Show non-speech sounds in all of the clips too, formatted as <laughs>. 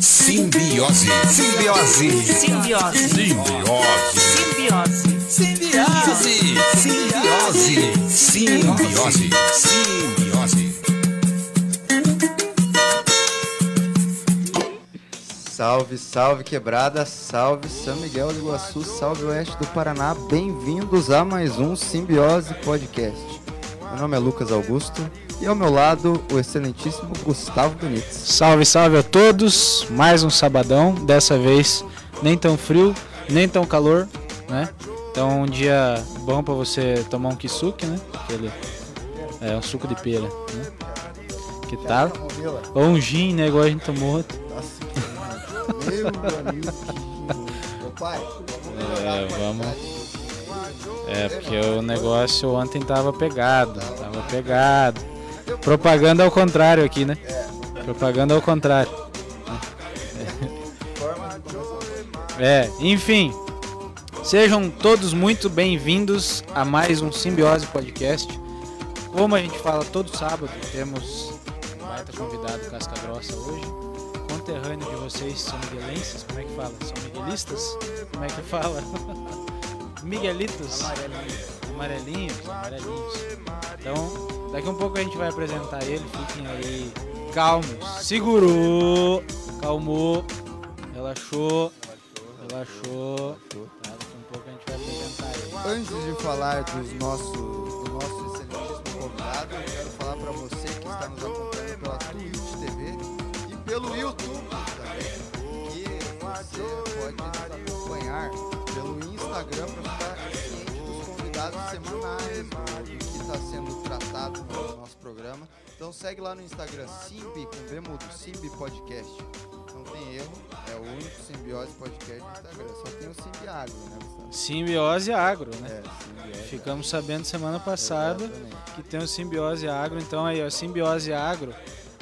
Simbiose. Simbiose. Simbiose. Simbiose. Simbiose. Simbiose. Simbiose. Simbiose. Simbiose. Salve, salve quebrada, salve São Miguel do Iguaçu, salve Oeste do Paraná, bem-vindos a mais um Simbiose Podcast. Meu nome é Lucas Augusto e ao meu lado o excelentíssimo Gustavo Benites. Salve, salve a todos. Mais um sabadão, dessa vez nem tão frio, nem tão calor, né? Então um dia bom pra você tomar um kisuke, né? Aquele é um suco de pera, né? Que tal? Ou um gin, né? Igual a gente tomou outro. Meu amigo, meu pai. É, vamos. É, porque o negócio ontem tava pegado, tava pegado. Propaganda ao contrário aqui, né? Propaganda ao contrário. É, enfim. Sejam todos muito bem-vindos a mais um Simbiose Podcast. Como a gente fala todo sábado, temos um baita convidado Casca Grossa hoje. Conterrâneo de vocês, são miguelenses, como é que fala? São miguelistas? Como é que fala? <laughs> Miguelitos? Amarelinhos. Amarelinhos. Então, daqui um pouco a gente vai apresentar ele, fiquem aí calmos. Segurou, calmou, relaxou, relaxou. Tá, daqui um pouco a gente vai apresentar ele. Antes de falar dos nossos, do nosso excelentíssimo convidado, eu quero falar para você que está nos acompanhando pela Twitch TV e pelo YouTube também, que você pode nos acompanhar pelo Instagram no nosso programa. Então segue lá no Instagram, Simbi, com B mudo, Simbi Podcast. Não tem erro, é o único Simbiose Podcast no Instagram, só tem o Simbi Agro, né, Gustavo? Simbiose Agro, né? É, Simbiose. Ficamos sabendo semana passada Exatamente. que tem o Simbiose Agro, então aí, ó, Simbiose Agro,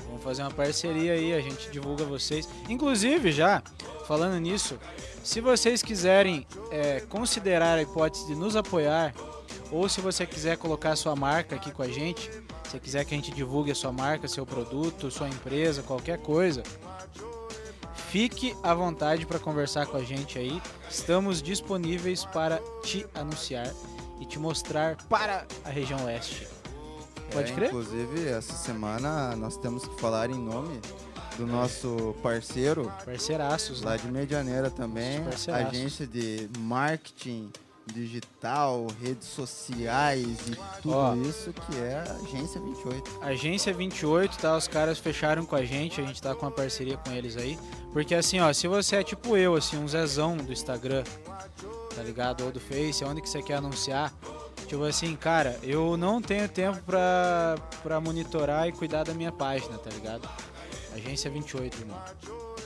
vamos fazer uma parceria aí, a gente divulga vocês. Inclusive, já, falando nisso, se vocês quiserem é, considerar a hipótese de nos apoiar, ou se você quiser colocar sua marca aqui com a gente, se quiser que a gente divulgue a sua marca, seu produto, sua empresa, qualquer coisa, fique à vontade para conversar com a gente aí. Estamos disponíveis para te anunciar e te mostrar para a região oeste. Pode É, crer? Inclusive, essa semana nós temos que falar em nome do nosso parceiro Parceiraços, lá né? de Medianeira também, agência de marketing digital, redes sociais e tudo Ó. isso que é a Agência 28. Agência 28, tá? Os caras fecharam com a gente, a gente tá com uma parceria com eles aí. Porque assim, ó, se você é tipo eu, assim, um Zezão do Instagram, tá ligado? Ou do Face, onde que você quer anunciar. Tipo assim, cara, eu não tenho tempo pra, pra monitorar e cuidar da minha página, tá ligado? Agência 28, irmão.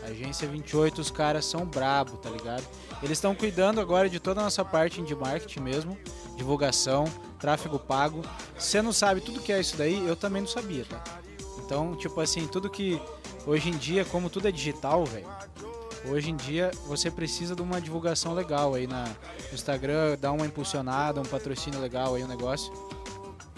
Agência 28, os caras são brabo, tá ligado? Eles estão cuidando agora de toda a nossa parte de marketing mesmo, divulgação, tráfego pago. Você não sabe tudo que é isso daí, eu também não sabia, tá? Então, tipo assim, tudo que hoje em dia, como tudo é digital, velho, hoje em dia você precisa de uma divulgação legal aí na, no Instagram, dar uma impulsionada, um patrocínio legal aí, um negócio.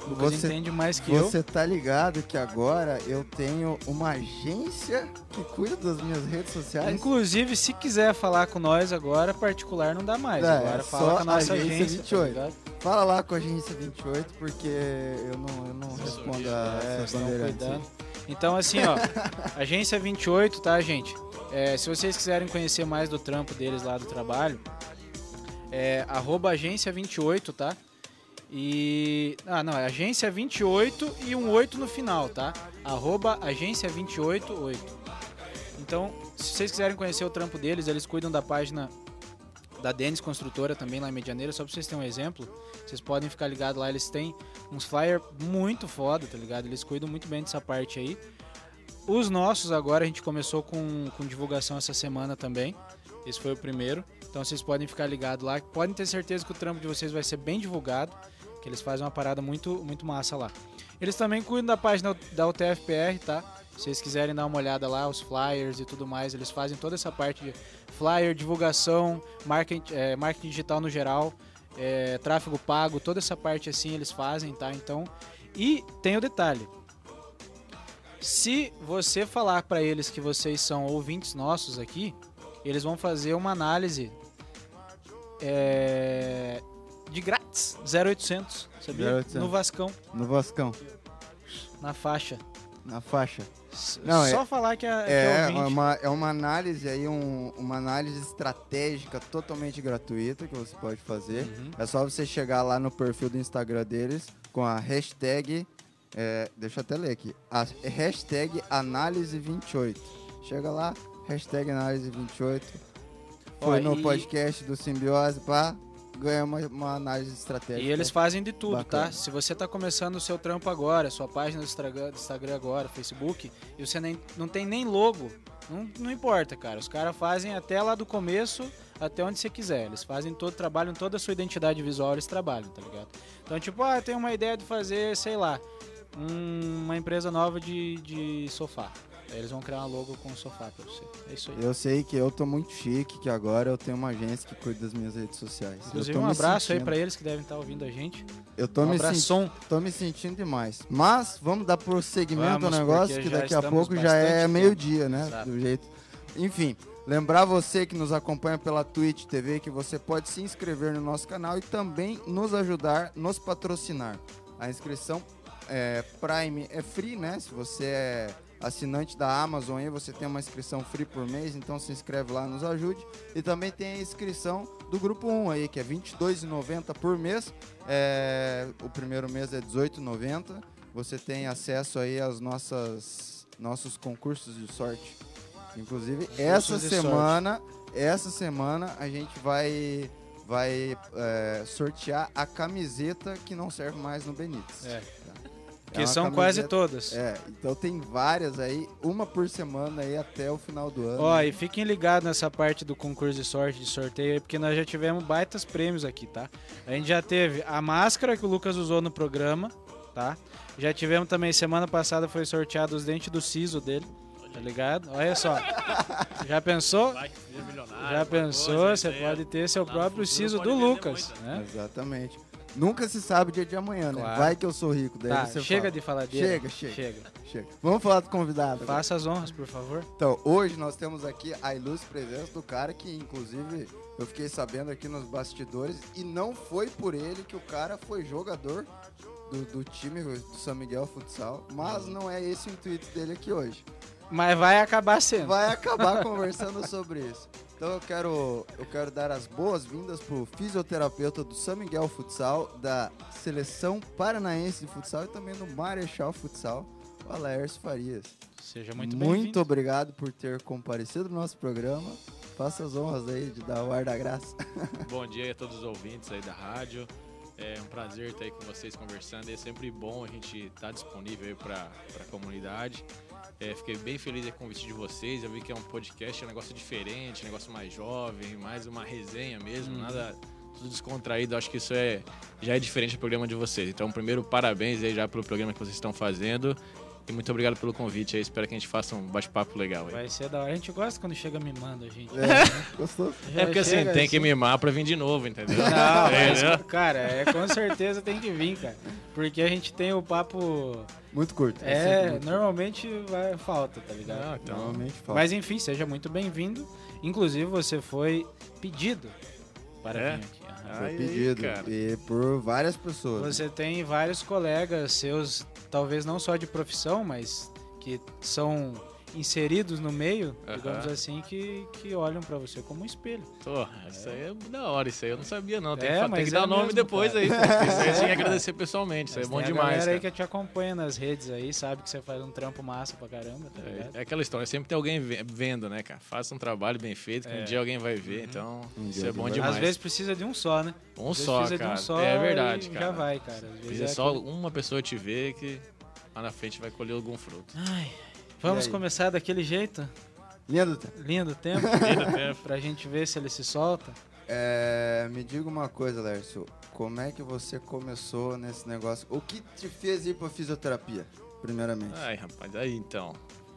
O Lucas Você- entende mais que eu. Você tá ligado que agora eu tenho uma agência que cuida das minhas redes sociais? Inclusive, se quiser falar com nós agora, particular não dá mais. É, agora é fala só com a nossa Agência agência. 28. Tá? Fala lá com a Agência 28, porque eu não, eu não respondo a É, bandeirantes. cuidando. Então, assim, ó, <laughs> agência 28, tá, gente? É, se vocês quiserem conhecer mais do trampo deles lá do trabalho, é arroba agência 28, tá? E. Ah, não, é agência 28 e um 8 no final, tá? Arroba agência 288. Então, se vocês quiserem conhecer o trampo deles, eles cuidam da página da Denis Construtora também lá em Medianeira, só pra vocês terem um exemplo. Vocês podem ficar ligados lá, eles têm uns flyer muito foda, tá ligado? Eles cuidam muito bem dessa parte aí. Os nossos agora a gente começou com, com divulgação essa semana também. Esse foi o primeiro. Então vocês podem ficar ligados lá. Podem ter certeza que o trampo de vocês vai ser bem divulgado. Que eles fazem uma parada muito, muito massa lá. Eles também cuidam da página da UTFPR, tá? Se vocês quiserem dar uma olhada lá, os flyers e tudo mais, eles fazem toda essa parte de flyer, divulgação, marketing, é, marketing digital no geral, é, tráfego pago, toda essa parte assim eles fazem, tá? Então, E tem o detalhe. Se você falar pra eles que vocês são ouvintes nossos aqui, eles vão fazer uma análise é, de grátis, 0800, sabia? 0800. No Vascão, No Vascão, na faixa. na faixa. S- Não, Só é- falar que é, que É, é uma, é uma análise aí, um- uma análise estratégica totalmente gratuita que você pode fazer. Uhum. É só você chegar lá no perfil do Instagram deles com a hashtag. é, deixa eu até ler aqui. A hashtag análise28. Chega lá, hashtag análise28. Foi Ó, no e- podcast do Simbiose, pá, ganha uma, uma análise estratégica. E eles fazem de tudo, Bacana. tá? Se você tá começando o seu trampo agora, sua página do Instagram, agora, Facebook, e você nem, não tem nem logo, não, não importa, cara. Os caras fazem até lá do começo, até onde você quiser. Eles fazem todo, trabalham toda a sua identidade visual, eles trabalham, tá ligado? Então, tipo, ah, tem uma ideia de fazer, sei lá, um- uma empresa nova de, de sofá. Aí eles vão criar uma logo com sofá pra você. É isso aí. Eu sei que eu tô muito chique, que agora eu tenho uma agência que cuida das minhas redes sociais. Inclusive, um abraço aí sentindo- pra eles que devem estar ouvindo a gente. Eu tô Um me sentindo. abração. Tô me sentindo demais. Mas vamos dar prosseguimento Vamos, ao negócio, que daqui a pouco já é meio-dia, né? Exato. Do jeito. Enfim, lembrar você que nos acompanha pela Twitch TV que você pode se inscrever no nosso canal e também nos ajudar, nos patrocinar. A inscrição é, Prime é free, né? Se você é assinante da Amazon aí, você tem uma inscrição free por mês, então se inscreve lá, nos ajude. E também tem a inscrição do grupo 1 aí, que é R$ 22,90 por mês. É, o primeiro mês é R$ 18,90. Você tem acesso aí aos nossas, nossos concursos de sorte. Inclusive, essa semana, essa semana a gente vai vai é, sortear a camiseta que não serve mais no Benítez. É. É Que uma são quase todas. É, então tem várias aí, uma por semana aí até o final do ano. Ó, e fiquem ligados nessa parte do concurso de sorte, de sorteio aí, porque nós já tivemos baitas prêmios aqui, tá? A gente já teve a máscara que o Lucas usou no programa, tá? Já tivemos também, semana passada foi sorteado os dentes do siso dele, tá ligado? Olha só. <laughs> Já pensou? Já pensou? coisa, Você pode ter seu próprio siso do Lucas, muito. né? Exatamente. Nunca se sabe o dia de amanhã, né? Claro. Vai que eu sou rico, daí Tá, você chega fala. de faladeira. Chega, chega. Chega. Chega. Vamos falar do convidado. Faça as honras, por favor. Então, hoje nós temos aqui a ilustre presença do cara que, inclusive, eu fiquei sabendo aqui nos bastidores, e não foi por ele que o cara foi jogador do, do time do São Miguel Futsal, mas não é esse o intuito dele aqui hoje. Mas vai acabar sendo. Vai acabar <laughs> conversando sobre isso. Então eu quero, eu quero dar as boas-vindas pro fisioterapeuta do São Miguel Futsal, da Seleção Paranaense de Futsal e também do Marechal Futsal, o Farias. Seja muito Muito, bem-vindo. obrigado por ter comparecido no nosso programa. Faça as honras aí de dar o ar da graça. <laughs> Bom dia a todos os ouvintes aí da rádio. É um prazer estar aí com vocês conversando. É sempre bom a gente estar disponível aí para a comunidade. É, fiquei bem feliz com o convite de vocês. Eu vi que é um podcast, é um negócio diferente, um negócio mais jovem, mais uma resenha mesmo, Uhum. nada tudo descontraído. Acho que isso é já é diferente do programa de vocês. Então, primeiro, parabéns aí já pelo programa que vocês estão fazendo. E muito obrigado pelo convite aí. Espero que a gente faça um bate-papo legal aí. Vai ser da hora. A gente gosta quando chega mimando a gente. É, gostou? É porque assim, Chega tem que mimar pra vir de novo, entendeu? Não, mas, Entendeu? cara, é, com certeza tem que vir, cara. Porque a gente tem o papo. Muito curto. É, muito normalmente vai falta, tá ligado? Não, curto. então, Normalmente fala. Mas enfim, seja muito bem-vindo. Inclusive, você foi pedido para É? vir aqui. Foi pedido. e por várias pessoas. Você tem vários colegas seus, talvez não só de profissão, mas que são inseridos no meio, digamos assim, que, que olham pra você como um espelho. Pô, isso aí é da hora, isso aí eu não sabia não. Tem, É, que, tem que é dar o nome mesmo, depois cara. aí. Isso aí eu tinha que <laughs> agradecer pessoalmente, isso aí é bom tem a demais, galera aí cara. que te acompanha nas redes aí, sabe que você faz um trampo massa pra caramba, tá ligado? É, é aquela história, sempre tem alguém ve- vendo, né, cara? Faça um trabalho bem feito, que É. um dia alguém vai ver, então Um isso é bom demais. Às vezes precisa de um só, né? um só, cara. de um só é verdade, e cara. Já vai, cara. Às vezes Precisa é só uma pessoa te ver que lá na frente vai colher algum fruto. Ai, vamos começar daquele jeito? Linha do tempo. <laughs> Lindo tempo? pra gente ver se ele se solta. É, me diga uma coisa, Lércio. Como é que você começou nesse negócio? O que te fez ir pra fisioterapia, primeiramente? Ai, rapaz, aí então.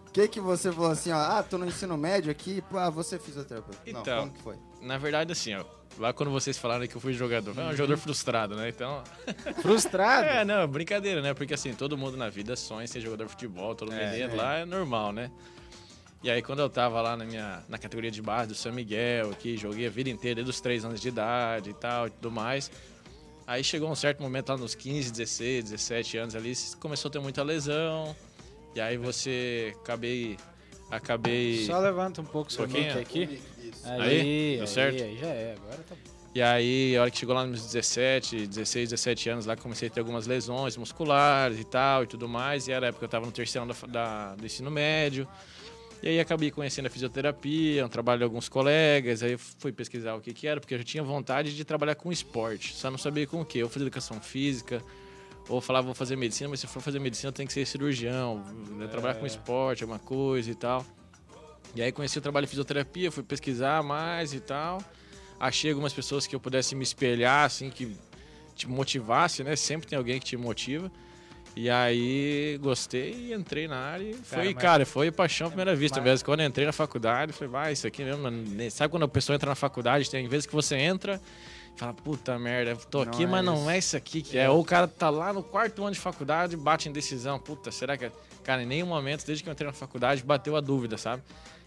O que que você falou assim, ó, ah, tô no ensino médio aqui, pô, ah, você é fisioterapeuta. Não, Então. como que foi? Na verdade, assim, ó. Lá quando vocês falaram que eu fui jogador, foi um jogador frustrado, né? Então. <laughs> Frustrado? É, não, brincadeira, né? Porque assim, todo mundo na vida sonha em ser jogador de futebol, todo É, menino é. lá é normal, né? E aí quando eu tava lá na minha na categoria de base do São Miguel, aqui, joguei a vida inteira, desde os 3 anos de idade e tal e tudo mais. Aí chegou um certo momento lá nos 15, 16, 17 anos ali, começou a ter muita lesão. E aí você acabei acabei Só levanta um pouco seu Pouquinho? mic aqui. Isso. Aí, Aí? aí, Deu certo? aí já é, agora tá bom. E aí, a hora que chegou lá nos 17, 16, 17 anos, lá comecei a ter algumas lesões musculares e tal e tudo mais. E era a época que eu tava no terceiro ano da, da- do ensino médio. E aí acabei conhecendo a fisioterapia, um trabalho de alguns colegas. Aí eu fui pesquisar o que que era, porque eu já tinha vontade de trabalhar com esporte. Só não sabia com o quê. Ou fazer educação física, ou falava vou fazer medicina, mas se for fazer medicina tem que ser cirurgião, né, trabalhar com esporte, alguma coisa e tal. E aí conheci o trabalho de fisioterapia, fui pesquisar mais e tal. Achei algumas pessoas que eu pudesse me espelhar, assim, que te motivasse, né? Sempre tem alguém que te motiva. E aí gostei e entrei na área e foi, mas- cara, foi paixão à primeira vista mas- mesmo. Quando eu entrei na faculdade, falei, vai, isso aqui mesmo. né? Sabe quando a pessoa entra na faculdade, tem vezes que você entra fala, puta merda, eu tô Não aqui, é mas não isso. é isso aqui que é. Ou o cara tá lá no quarto ano de faculdade, bate em decisão, puta, será que. é? Cara, em nenhum momento, desde que eu entrei na faculdade, bateu a dúvida, sabe?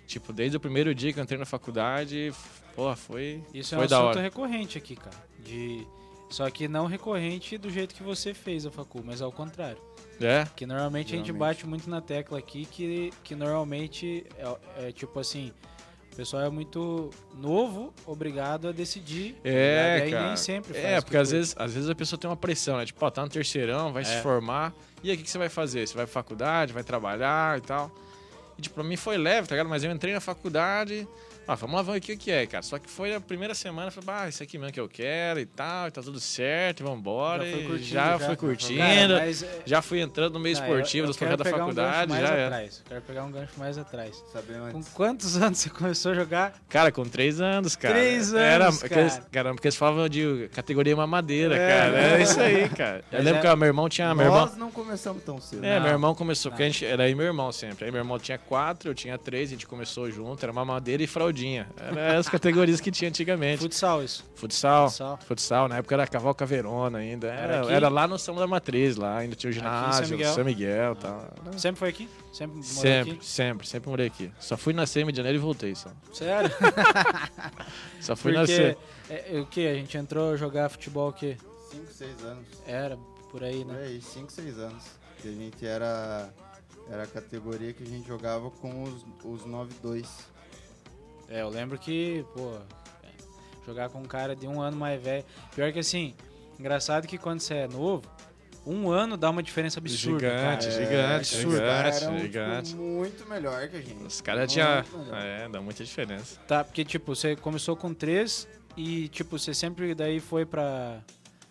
Tipo, desde o primeiro dia que eu entrei na faculdade, porra, foi, Isso é foi um da assunto hora. recorrente aqui, cara. De... Só que não recorrente do jeito que você fez a facu, mas ao contrário. É, Que normalmente a gente bate muito na tecla aqui que, que normalmente é, é tipo assim, o pessoal é muito novo, obrigado a decidir. É, e cara. nem sempre faz É, o que porque às vezes, às vezes a pessoa tem uma pressão, né? Tipo, ó, tá no terceirão, vai se É. formar. E aí, o que, que você vai fazer? Você vai pra faculdade, vai trabalhar e tal. E, tipo, pra mim foi leve, tá ligado? Mas eu entrei na faculdade. Ah, vamos lá ver o que que é, cara. Só que foi a primeira semana, eu falei, ah, isso aqui mesmo que eu quero e tal, e tá tudo certo, vambora. Já foi e curtindo, já, já. fui curtindo. Cara, mas, é, Já fui entrando no meio esportivo, dos projetos da um faculdade, mais já é. atrás. Eu Quero pegar um gancho mais atrás. Saber Com antes. quantos <laughs> anos você começou a jogar? Cara, com três anos, cara. Três Era, anos, aqueles- cara. Caramba, porque eles falavam de categoria mamadeira, É. cara. É isso aí, cara. Eu lembro é- que meu irmão tinha. Meu irmão, Nós não começamos tão cedo. é, Não. meu irmão começou, porque Não. a gente, era aí meu irmão sempre. Aí meu irmão tinha quatro, eu tinha três, a gente começou junto, era mamadeira e fraldinha. Era as categorias que tinha antigamente. Futsal isso. Futsal, Futsal. futsal, na época era Cavalo Caveirona ainda. Era Era, era lá no São da Matriz, lá, ainda tinha o São ginásio, Miguel. São Miguel e tal. Sempre foi aqui? Sempre morou Sempre, aqui? sempre, sempre morei aqui. Só fui nascer em Rio de Janeiro e voltei só. Sério? <laughs> Só fui Porque nascer. é, é, o que? A gente entrou a jogar futebol o quê? 5, 6 anos. Era por aí, Por né? aí, 5, 6 anos. Que a gente era. Era a categoria que a gente jogava com os, os 9-2. É, eu lembro que, pô, é, jogar com um cara de um ano mais velho. Pior que assim, engraçado que quando você é novo, um ano dá uma diferença absurda. Gigante, cara. gigante, absurdo. gigante, Era um, gigante. tipo, muito melhor que a gente. Os caras tinham. É, dá muita diferença. Tá, porque tipo, você começou com três e tipo, você sempre daí foi pra,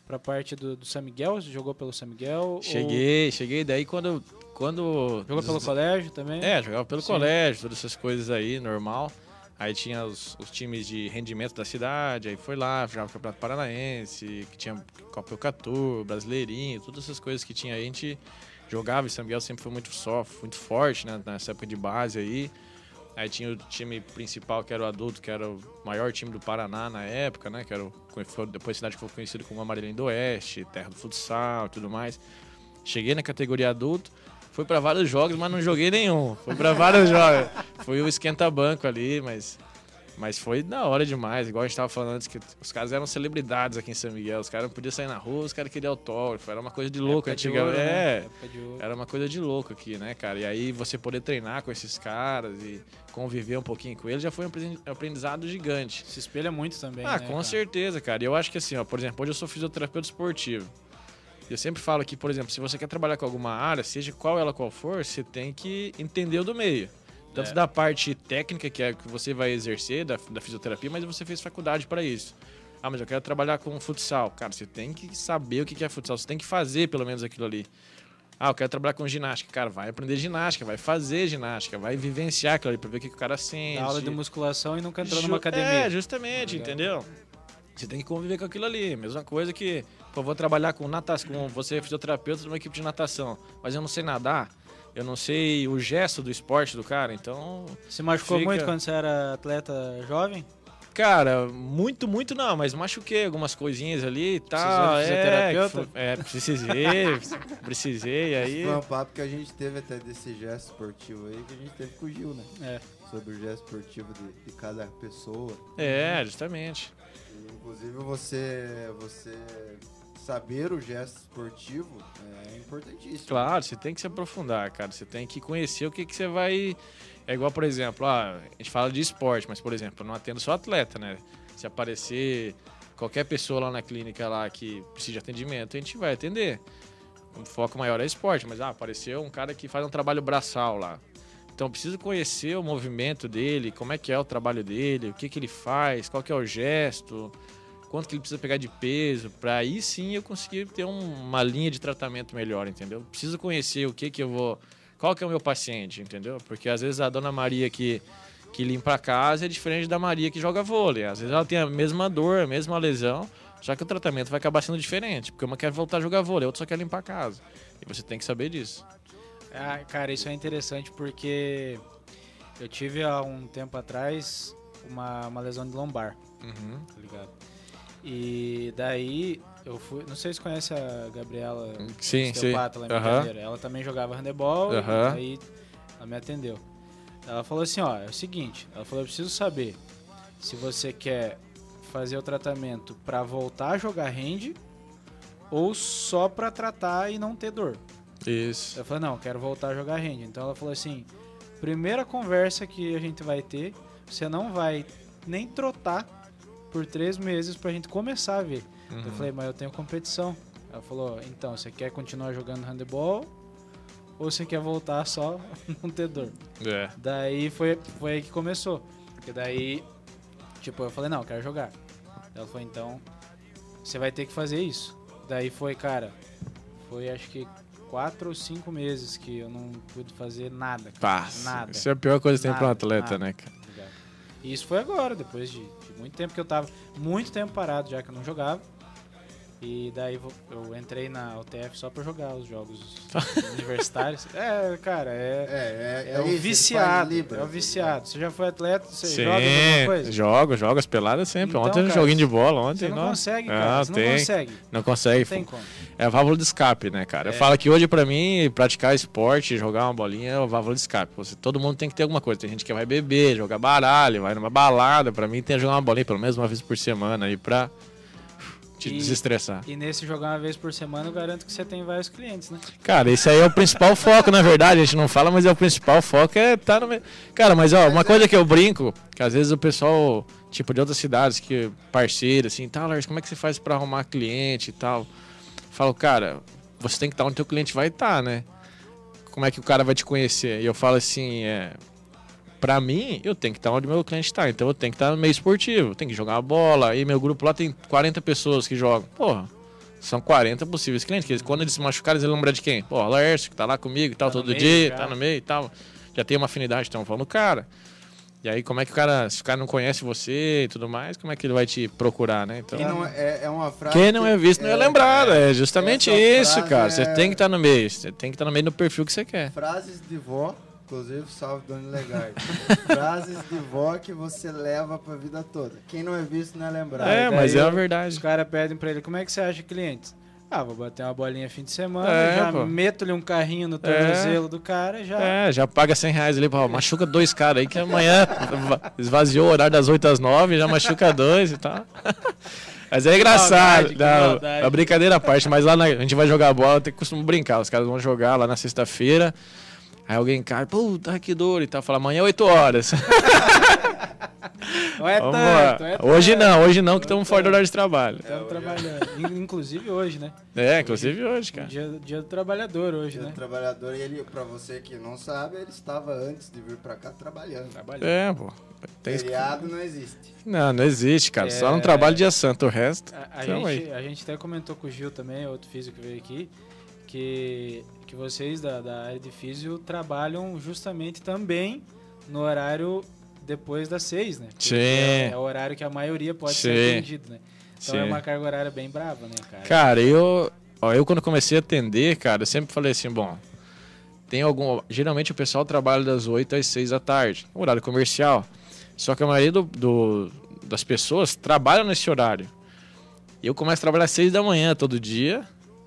pra parte do, do São Miguel? Você jogou pelo São Miguel? ou Cheguei, cheguei daí quando. quando Jogou pelo colégio também? É, jogava pelo Sim. colégio, todas essas coisas aí, normal. Aí tinha os, os times de rendimento da cidade, aí foi lá, jogava o Campeonato Paranaense, que tinha Copa Eucatur, Brasileirinho, todas essas coisas que tinha aí, a gente jogava, e São Miguel sempre foi muito só, muito forte, né, nessa época de base aí. Aí tinha o time principal, que era o adulto, que era o maior time do Paraná na época, né, que era o, depois a cidade foi conhecida como Amarelinho do Oeste, terra do futsal e tudo mais. Cheguei na categoria adulto, fui pra vários jogos, mas não joguei nenhum. Fui pra vários <laughs> jogos. Fui o esquenta-banco ali, mas, mas foi da hora demais. Igual a gente tava falando antes, que os caras eram celebridades aqui em São Miguel. Os caras não podiam sair na rua, os caras queriam autógrafo. Era uma coisa de louco antigamente. né? É, era uma coisa de louco aqui, né, cara? E aí você poder treinar com esses caras e conviver um pouquinho com eles já foi um aprendi- aprendizado gigante. Se espelha muito também, Ah, né, com cara? certeza, cara. E eu acho que assim, ó, por exemplo, hoje eu sou fisioterapeuta esportivo. Eu sempre falo que, por exemplo, se você quer trabalhar com alguma área, seja qual ela qual for, você tem que entender o do meio. Tanto É. da parte técnica, que é que você vai exercer, da, da fisioterapia, mas você fez faculdade para isso. Ah, mas eu quero trabalhar com futsal. Cara, você tem que saber o que é futsal, você tem que fazer pelo menos aquilo ali. Ah, eu quero trabalhar com ginástica. Cara, vai aprender ginástica, vai fazer ginástica, vai vivenciar aquilo ali pra ver o que, que o cara sente. Dá aula de musculação e nunca entrou Ju- numa academia. É, justamente, entendeu? Você tem que conviver com aquilo ali. Mesma coisa que, pô, eu vou trabalhar com natação, com você é fisioterapeuta de uma equipe de natação, mas eu não sei nadar. eu não sei o gesto do esporte do cara, então. Se machucou Fica- muito quando você era atleta jovem? Cara, muito, muito não, mas machuquei algumas coisinhas ali e tal. Precisou de É, fisioterapeuta? foi- é, precisei, <laughs> precisei, aí. Foi um papo que a gente teve até desse gesto esportivo aí, que a gente teve com o Gil, né? É. Sobre o gesto esportivo de, de cada pessoa. É, justamente. Inclusive você, você saber o gesto esportivo é importantíssimo. Claro, você tem que se aprofundar, cara. Você tem que conhecer o que, que você vai. É igual, por exemplo, ah, a gente fala de esporte, mas, por exemplo, não atendo só atleta, né? Se aparecer qualquer pessoa lá na clínica lá que precisa de atendimento, a gente vai atender. O foco maior é esporte, mas ah, apareceu um cara que faz um trabalho braçal lá. Então precisa conhecer o movimento dele, como é que é o trabalho dele, o que, que ele faz, qual que é o gesto, quanto que ele precisa pegar de peso, para aí sim eu conseguir ter um- uma linha de tratamento melhor, entendeu? Preciso conhecer o que que eu vou, qual que é o meu paciente, entendeu? Porque às vezes a dona Maria que que limpa a casa é diferente da Maria que joga vôlei. Às vezes ela tem a mesma dor, a mesma lesão, só que o tratamento vai acabar sendo diferente, porque uma quer voltar a jogar vôlei, a outra só quer limpar a casa. E você tem que saber disso. Ah, cara, isso é interessante porque eu tive há um tempo atrás uma, uma lesão de lombar, Uhum. tá ligado? E daí eu fui. Não sei se conhece a Gabriela Sim, sim. osteopata lá em. Brincadeira. Ela também jogava handebol, Aham. aí ela me atendeu. Ela falou assim, ó, é o seguinte, ela falou, eu preciso saber se você quer fazer o tratamento pra voltar a jogar hand ou só pra tratar e não ter dor. Isso. Eu falei, não, quero voltar a jogar hand. Então ela falou assim: primeira conversa que a gente vai ter, você não vai nem trotar por três meses pra gente começar a ver. Eu Uhum. falei, mas eu tenho competição. Ela falou, então, você quer continuar jogando handebol ou você quer voltar só não ter dor? É. Daí foi, foi aí que começou. Porque daí, tipo, eu falei, não, eu quero jogar. Ela falou, então, você vai ter que fazer isso. Daí foi, cara, foi acho que quatro ou cinco meses que eu não pude fazer nada. Cara, Pá, nada. Isso é a pior coisa que tem pra um atleta, nada. né, cara? E isso foi agora, depois de, de muito tempo que eu tava. Muito tempo parado já que eu não jogava. E daí eu entrei na UTF só pra jogar os jogos universitários. É, cara, é. É, É, o isso, viciado. É o viciado. Você já foi atleta? Você Sim, joga alguma coisa? jogo, jogo as peladas sempre. Então, ontem um cara, joguinho de bola, ontem. Você não nossa. consegue, Ah, cara. Você tem. não consegue. Não consegue. Não tem como. É a válvula de escape, né, cara? Eu falo que hoje, pra mim, praticar esporte, jogar uma bolinha é a válvula de escape. Você, todo mundo tem que ter alguma coisa. Tem gente que vai beber, jogar baralho, vai numa balada. Pra mim, tem que jogar uma bolinha pelo menos uma vez por semana aí pra te E- desestressar. E nesse jogar uma vez por semana, eu garanto que você tem vários clientes, né? Cara, esse aí é o principal foco, na verdade. A gente não fala, mas é o principal foco é estar no meio. Cara, mas ó, uma coisa que eu brinco, que às vezes o pessoal, tipo, de outras cidades, que parceiro, assim, tal, Lars, como é que você faz pra arrumar cliente e tal? Falo, cara, você tem que estar onde teu cliente vai estar, né? Como é que o cara vai te conhecer? E eu falo assim, é. Pra mim, eu tenho que estar onde meu cliente está. Então eu tenho que estar no meio esportivo. Tem que jogar uma bola. Aí meu grupo lá tem 40 pessoas que jogam. Porra, são 40 possíveis clientes. Que quando eles se machucarem, eles vão lembrar de quem? Pô, o Laércio, que tá lá comigo e tal, Tá todo meio dia, já. tá no meio e tal. Já tem uma afinidade, então falando, cara. E aí, como é que o cara, se o cara não conhece você e tudo mais, como é que ele vai te procurar, né? Então, Quem não é, é uma frase. quem não é visto não é lembrado. É justamente essa isso, cara. Você é- tem que estar no meio. Você tem que estar no meio do perfil que você quer. Frases de vó, inclusive salve Dona Legarde. <laughs> frases de vó que você leva pra vida toda. Quem não é visto não é lembrado. É, daí mas é a Os verdade. caras pedem pra ele, como é que você acha clientes? Ah, vou bater uma bolinha fim de semana, É, já meto-lhe um carrinho no tornozelo do cara, já... É, já paga 100 reais ali, pô, machuca dois caras aí que amanhã va- esvaziou o horário das 8 às 9, já machuca dois e tal. <laughs> Mas é engraçado, maldade, que não, maldade. a brincadeira à parte, mas lá na- a gente vai jogar bola, tem costumo brincar, os caras vão jogar lá na sexta-feira, aí alguém cai, puta que dor e tal, fala amanhã 8 horas. <laughs> Não é Vamos tanto, é Hoje tanto. não, hoje não, que estamos fora do horário de trabalho. Estamos trabalhando. In- Inclusive hoje, né? É, inclusive hoje, cara. Dia, dia do trabalhador hoje, Dia do né? trabalhador, e ele, pra você que não sabe, ele estava antes de vir pra cá trabalhando. Trabalhando. É, pô. Tem... Feriado não existe. Não, não existe, cara. Só É. no trabalho dia santo, o resto. A, a gente, a gente até comentou com o Gil também, outro físico que veio aqui, que, que vocês da, da área de físio trabalham justamente também no horário depois das seis, né? Porque Sim. É, é o horário que a maioria pode ser Sim. atendido, né? Então é Sim. uma carga horária bem brava, né, cara? Cara, eu, ó, eu quando comecei a atender, cara, eu sempre falei assim, bom, tem algum. Geralmente o pessoal trabalha das 8 às 6 da tarde, horário comercial. Só que a maioria do, do- das pessoas trabalham nesse horário. Eu começo a trabalhar às 6 da manhã todo dia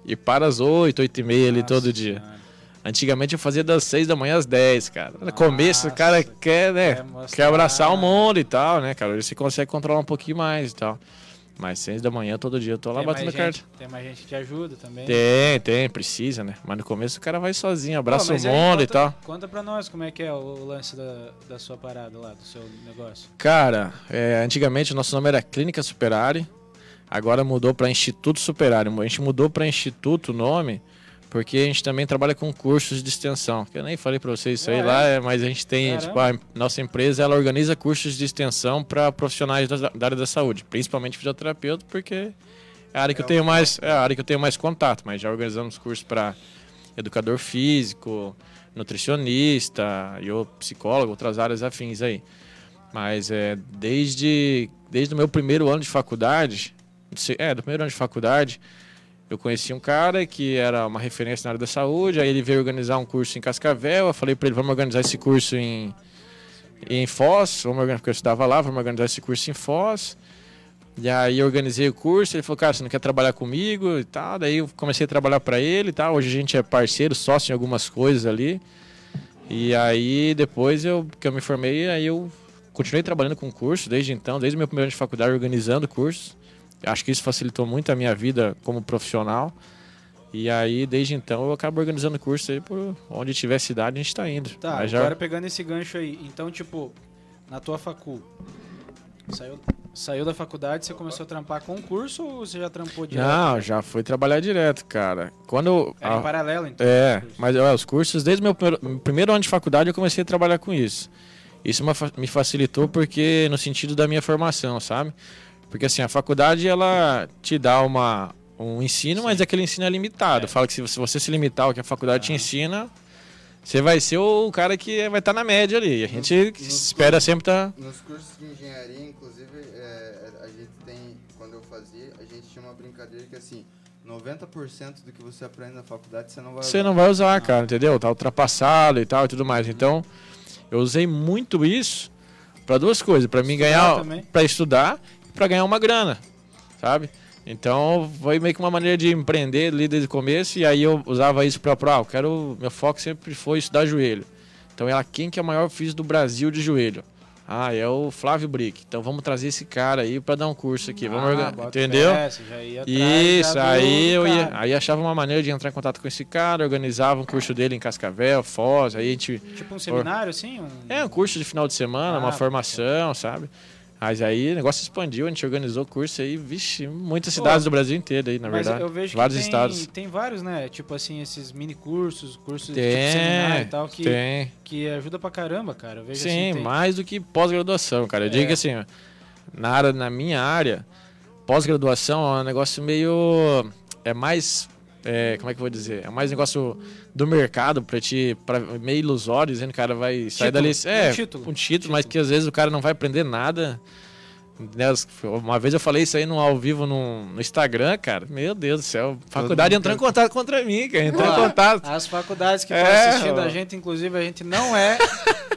e para às 8, 8 e meia ali todo dia. Antigamente eu fazia das 6 da manhã às 10, cara. No começo o cara quer, né? quer mostrar. Quer abraçar o mundo e tal, né, cara? Hoje você consegue controlar um pouquinho mais e tal. Mas 6 da manhã todo dia eu tô lá Tem batendo carta. tem mais gente que te ajuda também. Tem, tem, precisa, né? Mas no começo o cara vai sozinho, abraça Pô, o mundo e conta- tal. Conta pra nós como é que é o lance da, da sua parada lá, do seu negócio. Cara, é, antigamente o nosso nome era Clínica Superari, agora mudou para Instituto Superari. A gente mudou para Instituto o nome porque a gente também trabalha com cursos de extensão. Que eu nem falei para vocês isso aí é? lá, é, mas a gente tem, tipo, a nossa empresa ela organiza cursos de extensão para profissionais da, da área da saúde, principalmente fisioterapeuta, porque é a área que eu tenho mais, é a área que eu tenho mais contato, mas já organizamos cursos para educador físico, nutricionista, e eu psicólogo, outras áreas afins aí. Mas é desde, desde o meu primeiro ano de faculdade, é, do primeiro ano de faculdade, eu conheci um cara que era uma referência na área da saúde, aí ele veio organizar um curso em Cascavel, eu falei para ele, vamos organizar esse curso em, em Foz, vamos organizar, porque eu estudava lá, vamos organizar esse curso em Foz. E aí eu organizei o curso, ele falou, cara, você não quer trabalhar comigo e tal, daí eu comecei a trabalhar para ele e tal, hoje a gente é parceiro, sócio em algumas coisas ali. E aí depois eu, que eu me formei, aí eu continuei trabalhando com curso desde então, desde o meu primeiro ano de faculdade, organizando cursos. Acho que isso facilitou muito a minha vida como profissional. E aí, desde então, eu acabo organizando curso aí por onde tiver cidade, a gente tá indo. Tá, já- agora pegando esse gancho aí. Então, tipo, na tua facul, saiu, saiu da faculdade, você começou a trampar com o curso ou você já trampou direto? Não, já fui trabalhar direto, cara. Quando eu- Era a- em paralelo, então? É, mas os cursos, desde o meu primeiro, primeiro ano de faculdade, eu comecei a trabalhar com isso. Isso me facilitou porque, no sentido da minha formação, sabe? Porque assim, a faculdade, ela te dá uma, um ensino, mas aquele ensino é limitado. É. Fala que se você- se você se limitar ao que a faculdade te Aham. ensina, você vai ser o cara que vai estar na média ali. A gente Nos- nos espera sempre estar... Nos cursos de engenharia, inclusive, é, a gente tem, quando eu fazia, a gente tinha uma brincadeira que assim, 90% do que você aprende na faculdade você não vai Você usar. não vai usar, cara, entendeu? Tá ultrapassado e tal e tudo mais. Então, eu usei muito isso para duas coisas, para mim ganhar, para estudar para ganhar uma grana, sabe? Então, foi meio que uma maneira de empreender ali desde o começo e aí eu usava isso para ah, eu quero, meu foco sempre foi estudar joelho. Então, ela quem que é o maior físico do Brasil de joelho? Ah, é o Flávio Brick. Então, vamos trazer esse cara aí para dar um curso aqui, vamos Ah, organ- bota entendeu? Isso, aí eu ia, aí achava uma maneira de entrar em contato com esse cara, organizava um curso dele em Cascavel, Foz, aí a gente Tipo um seminário, assim? Um... é um curso de final de semana, Ah, uma formação, sabe? Mas aí o negócio expandiu, a gente organizou curso aí, vixe, muitas cidades do Brasil inteiro aí, na Mas verdade. eu vejo vários que tem, estados. tem vários, né? Tipo assim, esses mini cursos, cursos tipo Tem, seminário e tal, que, tem. que ajuda pra caramba, cara. Eu vejo Sim, assim, mais do que pós-graduação, cara. Eu digo É. que assim, na, área, na minha área, pós-graduação é um negócio meio. É mais. É, como é que eu vou dizer? É mais negócio do mercado pra ti, pra, meio ilusório, dizendo que o cara vai sair Título, dali. um É, título. um título, mas que às vezes o cara não vai aprender nada. Uma vez eu falei isso aí no ao vivo no, no Instagram, cara. Meu Deus do céu. Faculdade entrou em contato contra mim, cara. Entrou em Ó, contato. As faculdades que estão É, assistindo ó. a gente, inclusive, a gente não é,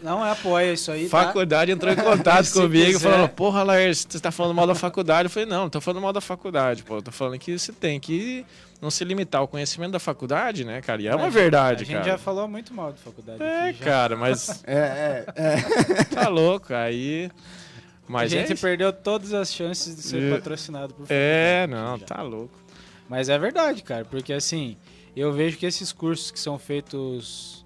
não é apoia isso aí, tá? Faculdade entrou em contato <laughs> comigo quiser. falando, porra, Laércio, você tá falando mal da faculdade. Eu falei, não, não tô falando mal da faculdade, pô. Eu tô falando que você tem que não se limitar ao conhecimento da faculdade, né, cara? E é uma Mas verdade, A gente cara. já falou muito mal de faculdade. É, aqui, já. cara, mas <laughs> É, é, é. tá louco. Aí. Mas a é, gente isso. perdeu todas as chances de ser É. patrocinado por é, não, já. tá louco. Mas é verdade, cara, porque assim, eu vejo que esses cursos que são feitos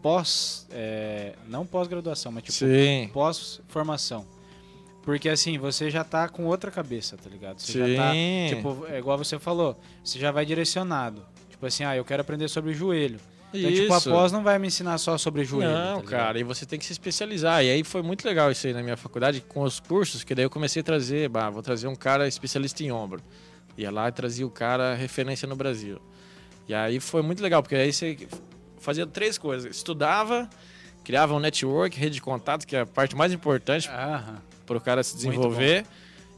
pós, é, não pós-graduação, mas tipo Sim. pós-formação. Porque assim, você já tá com outra cabeça, tá ligado? Você já tá, Sim. tipo, é igual você falou, você já vai direcionado. Tipo assim, ah, eu quero aprender sobre joelho. Então, tipo, a Isso. pós não vai me ensinar só sobre joelho. Não, tá cara, e você tem que se especializar. E aí foi muito legal isso aí na minha faculdade com os cursos, que daí eu comecei a trazer, bah, vou trazer um cara especialista em ombro. Ia lá e trazia o cara referência no Brasil. E aí foi muito legal, porque aí você fazia três coisas. Estudava, criava um network, rede de contato, que é a parte mais importante para o cara se desenvolver.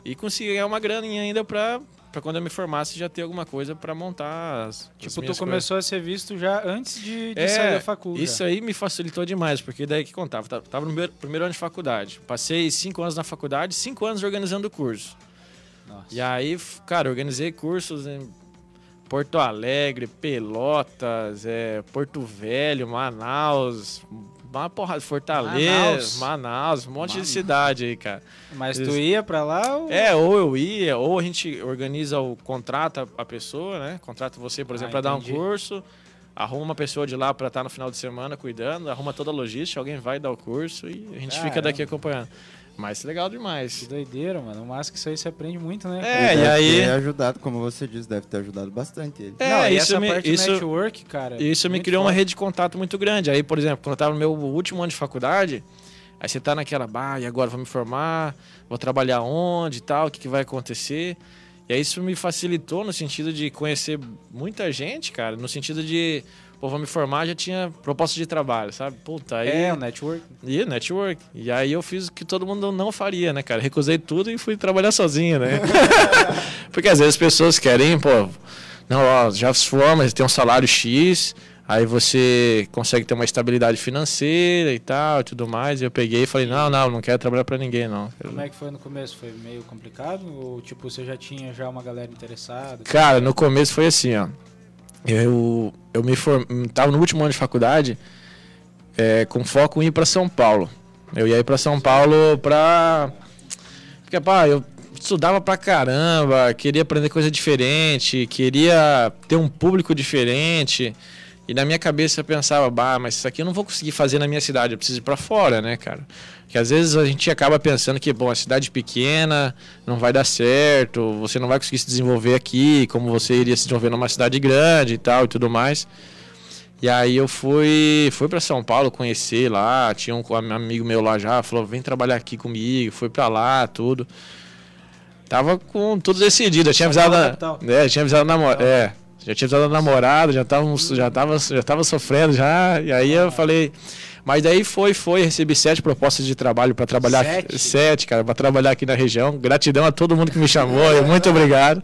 E conseguia ganhar uma graninha ainda para pra quando eu me formasse já ter alguma coisa pra montar as, as Tipo, tu minhas começou a ser visto já antes de, de É, sair da faculdade. Isso aí me facilitou demais, porque daí que contava. Tava- Tava no primeiro, primeiro ano de faculdade. Passei cinco anos na faculdade, cinco anos organizando curso. Nossa. E aí, cara, organizei cursos em Porto Alegre, Pelotas, é, Porto Velho, Manaus, uma porrada, Fortaleza, Manaus. Manaus, um monte Manaus. de cidade aí, cara. Mas tu Isso. ia pra lá ou... É, ou eu ia, ou a gente organiza o contrata a pessoa, né? Contrata você, por Ah, exemplo, para dar um curso, arruma uma pessoa de lá para estar no final de semana cuidando, arruma toda a logística, alguém vai dar o curso e a gente fica daqui acompanhando. Mas legal Que demais. doideira, mano. O massa que isso aí se aprende muito, né? É, Ele e deve aí- ter ajudado, como você disse, deve ter ajudado bastante ele. É, Não, e isso essa me, parte isso, network, cara. isso me criou uma rede de contato muito grande. Aí, por exemplo, quando eu tava no meu último ano de faculdade, aí você tá naquela, bah, e agora vou me formar, vou trabalhar onde e tal, o que, que vai acontecer. E aí isso me facilitou no sentido de conhecer muita gente, cara, no sentido de, pô, vou me formar, já tinha proposta de trabalho, sabe? Puta, aí... É, o network. E network. E aí eu fiz o que todo mundo não faria, né, cara? Recusei tudo e fui trabalhar sozinho, né? <laughs> Porque às vezes as pessoas querem, pô, não, ó, já se forma, tem um salário X, aí você consegue ter uma estabilidade financeira e tal e tudo mais. E eu peguei e falei, não, não, não quero trabalhar pra ninguém, não. Como é que foi no começo? Foi meio complicado? Ou, tipo, você já tinha já uma galera interessada? Cara, no começo foi assim, ó. Eu, eu me formei, no último ano de faculdade, é, com foco em ir pra São Paulo. Eu ia ir pra São Paulo pra. Porque, pá, eu estudava pra caramba, queria aprender coisa diferente, queria ter um público diferente. E na minha cabeça eu pensava, bah, mas isso aqui eu não vou conseguir fazer na minha cidade, eu preciso ir pra fora, né, cara? Que às vezes a gente acaba pensando que, bom, a cidade pequena não vai dar certo, você não vai conseguir se desenvolver aqui, como você iria se desenvolver numa cidade grande e tal e tudo mais. E aí eu fui, fui para São Paulo conhecer lá, tinha um amigo meu lá já, falou, vem trabalhar aqui comigo, fui para lá, tudo. Tava com tudo decidido, eu tinha avisado, Paulo, a- capital. é, tinha avisado a namorada, é, já tinha a namorada, já tava, já tava, já tava sofrendo já, e aí eu falei, mas daí foi, foi, recebi sete propostas de trabalho para trabalhar, Sete? sete, cara, para trabalhar aqui na região. Gratidão a todo mundo que me chamou, muito obrigado.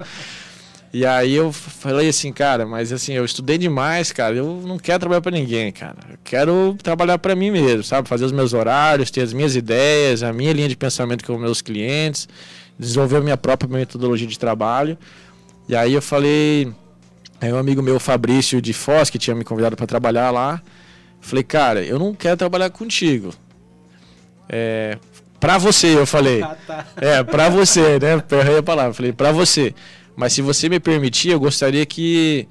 E aí eu falei assim, cara, mas assim, eu estudei demais, cara, eu não quero trabalhar para ninguém, cara. Eu quero trabalhar para mim mesmo, sabe? Fazer os meus horários, ter as minhas ideias, a minha linha de pensamento com os meus clientes, desenvolver a minha própria metodologia de trabalho. E aí eu falei, aí um amigo meu, Fabrício de Foz, que tinha me convidado para trabalhar lá, falei, cara, eu não quero trabalhar contigo. É, para você, eu falei. <laughs> Ah, tá. É, pra você, né? Errei a palavra. Falei, pra você. Mas se você me permitir, eu gostaria que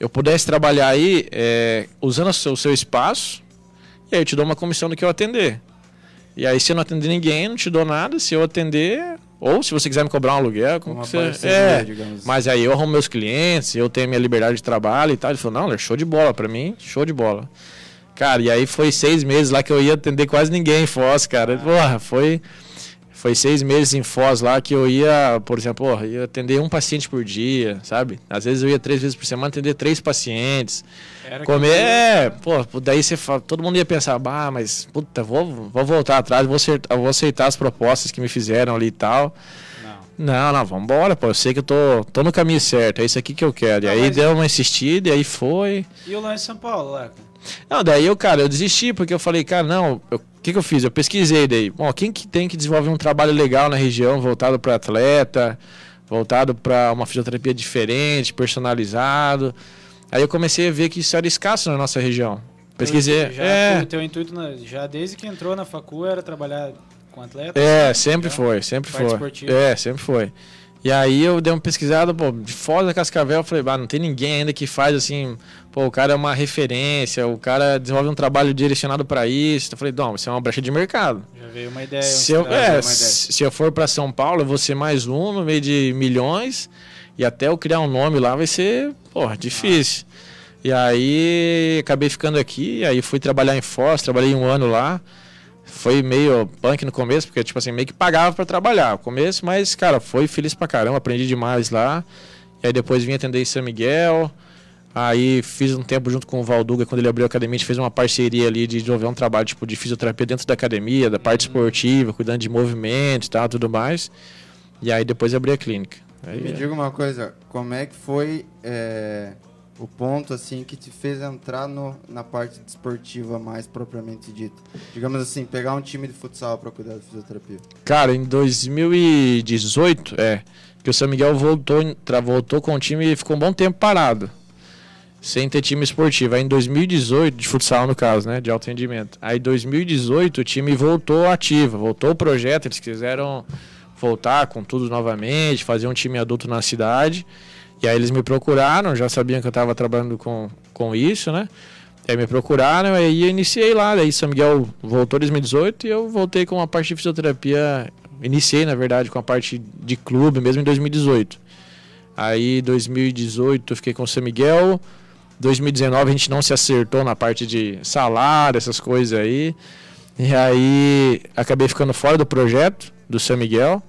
eu pudesse trabalhar aí é, usando o seu, o seu espaço. E aí eu te dou uma comissão do que eu atender. E aí, se eu não atender ninguém, não te dou nada. Se eu atender, ou se você quiser me cobrar um aluguel, como Uma que você. É, digamos. mas aí eu arrumo meus clientes, eu tenho minha liberdade de trabalho e tal. Ele falou, não, show de bola pra mim, show de bola. Cara, e aí foi seis meses lá que eu ia atender quase ninguém em Foz, cara. Porra, foi, foi seis meses em Foz lá que eu ia, por exemplo, porra, ia atender um paciente por dia, sabe? Às vezes eu ia três vezes por semana atender três pacientes. Era Comer, que- é, pô, daí você fala, todo mundo ia pensar, bah, mas puta, vou, vou voltar atrás, vou aceitar, vou aceitar as propostas que me fizeram ali e tal. Não. Não, vambora, pô. Eu sei que eu tô, tô no caminho certo, é isso aqui que eu quero. E Não, aí mas- deu uma insistida, e aí foi. E o lance de São Paulo, lá? Não, daí eu, cara, eu desisti, porque eu falei, cara, não, o que, que eu fiz? Eu pesquisei daí. Bom, quem que tem que desenvolver um trabalho legal na região, voltado para atleta, voltado para uma fisioterapia diferente, personalizado. Aí eu comecei a ver que isso era escasso na nossa região. Pesquisei. Já, é, O teu intuito, na- já desde que entrou na facu, era trabalhar com atleta? É, sempre foi, sempre foi. esportiva. É, sempre foi. E aí eu dei uma pesquisada, pô, de Foz da Cascavel, eu falei, bah, não tem ninguém ainda que faz assim, pô, o cara é uma referência, o cara desenvolve um trabalho direcionado para isso. Eu falei, não, isso é uma brecha de mercado. Já veio uma ideia. Se eu, é, ideia. se eu for para São Paulo, eu vou ser mais um no meio de milhões e até eu criar um nome lá vai ser, porra, difícil. E aí acabei ficando aqui, aí fui trabalhar em Foz, trabalhei um ano lá. Foi meio punk no começo, porque tipo assim, meio que pagava para trabalhar no começo, mas cara, foi feliz pra caramba, aprendi demais lá. E aí depois vim atender em São Miguel. Aí fiz um tempo junto com o Valduga, quando ele abriu a academia, a gente fez uma parceria ali de desenvolver um trabalho tipo de fisioterapia dentro da academia, da parte esportiva, cuidando de movimento e tal, tudo mais. E aí depois abri a clínica. Aí, Me é. diga uma coisa, como é que foi é, o ponto assim que te fez entrar no, na parte desportiva mais propriamente dita? Digamos assim, pegar um time de futsal para cuidar da fisioterapia. Cara, em 2018, é, que o São Miguel voltou, voltou com o time e ficou um bom tempo parado. Sem ter time esportivo. Aí em 2018, de futsal no caso, né? De alto rendimento. Aí em 2018 o time voltou ativo, voltou o projeto, eles quiseram voltar com tudo novamente, fazer um time adulto na cidade. E aí eles me procuraram, já sabiam que eu estava trabalhando com, com isso, né? Aí me procuraram, aí eu iniciei lá, daí São Miguel voltou em 2018 e eu voltei com a parte de fisioterapia, iniciei na verdade com a parte de clube mesmo em 2018. Aí 2018 eu fiquei com o São Miguel, 2019 a gente não se acertou na parte de salário, essas coisas aí. E aí acabei ficando fora do projeto do São Miguel.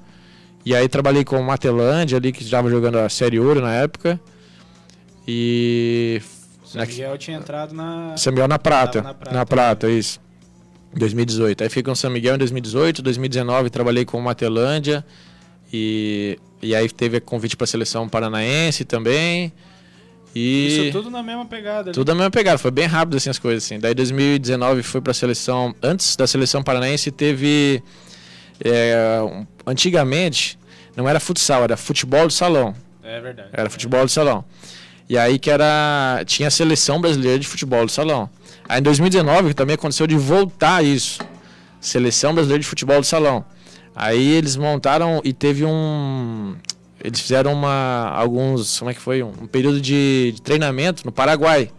E aí trabalhei com o Matelândia ali, que estava jogando a Série Ouro na época. E São Na- Miguel tinha entrado na. São Miguel na prata. Na Na prata, prata, isso. 2018. Aí fiquei com São Miguel em 2018. 2019 trabalhei com o Matelândia. E, e aí teve convite para a seleção paranaense também. E Isso tudo na mesma pegada. ali. tudo a mesma pegada, foi bem rápido assim as coisas assim. Daí 2019 foi para a seleção, antes da seleção paranaense teve é, antigamente não era futsal, era futebol de salão. É verdade. Era futebol de salão. E aí que era. Tinha a seleção brasileira de futebol de salão. Aí em 2019 também aconteceu de voltar isso. Seleção brasileira de futebol de salão. Aí eles montaram e teve um. Eles fizeram uma. alguns. Como é que foi? Um, um período de, de treinamento no Paraguai.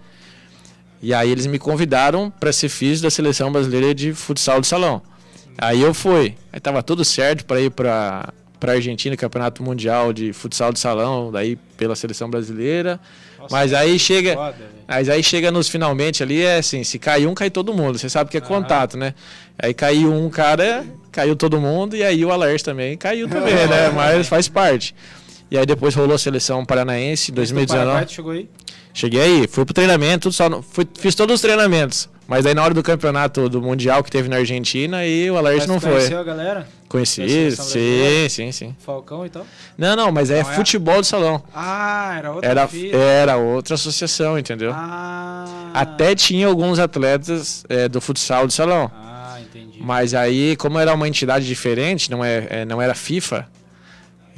E aí eles me convidaram para ser físico da seleção brasileira de futsal de salão. Aí eu fui. Aí tava tudo certo para ir para para Argentina, Campeonato Mundial de Futsal de Salão, daí pela seleção brasileira. Nossa, Mas aí chega, Foda, mas aí chega nos finalmente ali, é assim, se cai um, cai todo mundo. Você sabe que é Aham. contato, né? Aí caiu um cara, caiu todo mundo, e aí o Alers também caiu também, né? <laughs> Mas faz parte. E aí depois rolou a seleção paranaense em Do Paraguai, 2019. tu chegou aí? Cheguei aí, fui pro treinamento, só, no- fui, fiz todos os treinamentos. Mas aí na hora do campeonato do Mundial que teve na Argentina, aí o Alers Mas não foi. conheceu a galera? Conheci, sim, sim, sim. Falcão e tal? Não, não, mas é Não é? futebol de salão. Ah, era outra Era, era outra associação, entendeu? Ah. Até tinha alguns atletas é, do futsal de salão. Ah, entendi. Mas aí, como era uma entidade diferente, não, é, é, não era FIFA,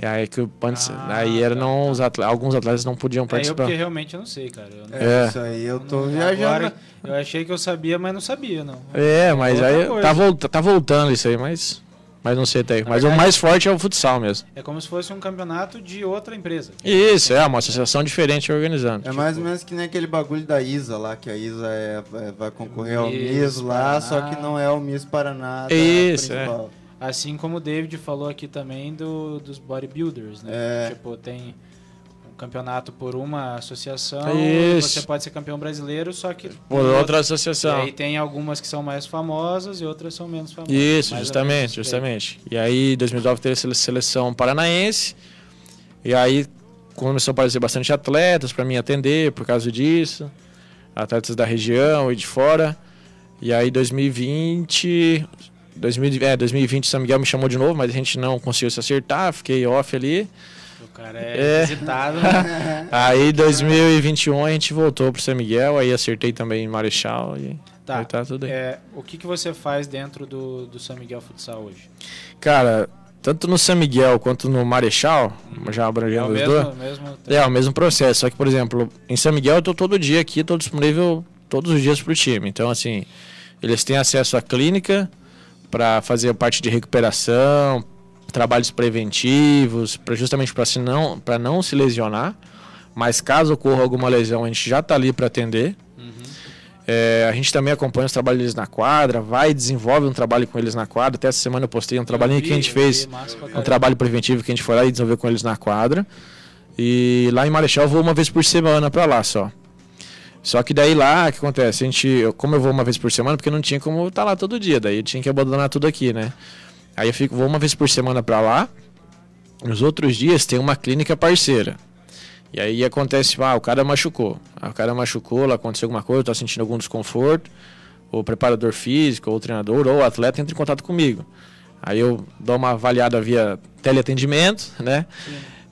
e aí, que, o- antes- Ah, aí era tá, não, tá. os atle- alguns atletas não podiam É, eu participar. porque realmente eu não sei, cara. Eu não- É, É. isso aí eu tô não- viajando. Agora, eu achei que eu sabia, mas não sabia, não. É, mas aí coisa. tá, volta, tá voltando isso aí, mas, mas não sei até. Mas verdade- o mais forte é o futsal mesmo. É como se fosse um campeonato de outra empresa. Isso, é uma associação diferente organizando. É mais ou menos que nem aquele bagulho da Isa lá, que a Isa é, é- vai concorrer ao Miss Miss lá, Paraná. só que não é o Miss Paraná Isso, é. Assim como o David falou aqui também do, dos bodybuilders, né? É. Tipo, tem um campeonato por uma associação, Isso. você pode ser campeão brasileiro, só que... Por tem outra E associação. aí tem algumas que são mais famosas e outras são menos famosas. Isso, justamente, justamente. E aí, em 2009 teve a sele- seleção paranaense. E aí começou a aparecer bastante atletas para mim atender por causa disso. Atletas da região e de fora. E aí 2020, 2000, é, 2020 São Miguel me chamou de novo, mas a gente não conseguiu se acertar, fiquei off ali. O cara é, É. visitado, né? <laughs> Aí 2021 a gente voltou pro São Miguel, aí acertei também em Marechal e Tá. tá tudo aí. É, o que, que você faz dentro do, do São Miguel Futsal hoje? Cara, tanto no São Miguel quanto no Marechal, já É abrangendo o os mesmo, dois. mesmo É, o mesmo processo, só que, por exemplo, em São Miguel eu tô todo dia aqui, tô disponível todos os dias pro time. Então, assim, eles têm acesso à clínica para fazer parte de recuperação, trabalhos preventivos, pra, justamente para não, pra não se lesionar. Mas caso ocorra alguma lesão, a gente já tá ali para atender. É, a gente também acompanha os trabalhos deles na quadra, vai e desenvolve um trabalho com eles na quadra. Até essa semana eu postei um trabalhinho que a gente fez um trabalho preventivo que a gente foi lá e desenvolveu com eles na quadra. E lá em Marechal eu vou uma vez por semana pra lá só. Só que daí lá, o que acontece? A gente, eu- como eu vou uma vez por semana, porque não tinha como estar lá todo dia, daí eu tinha que abandonar tudo aqui, né? Aí eu fico, vou uma vez por semana pra lá. Nos outros dias tem uma clínica parceira. E aí acontece, ah, o cara machucou. Ah, o cara machucou, lá aconteceu alguma coisa, tá sentindo algum desconforto. O preparador físico, ou o treinador, ou o atleta entra em contato comigo. Aí eu dou uma avaliada via teleatendimento, né?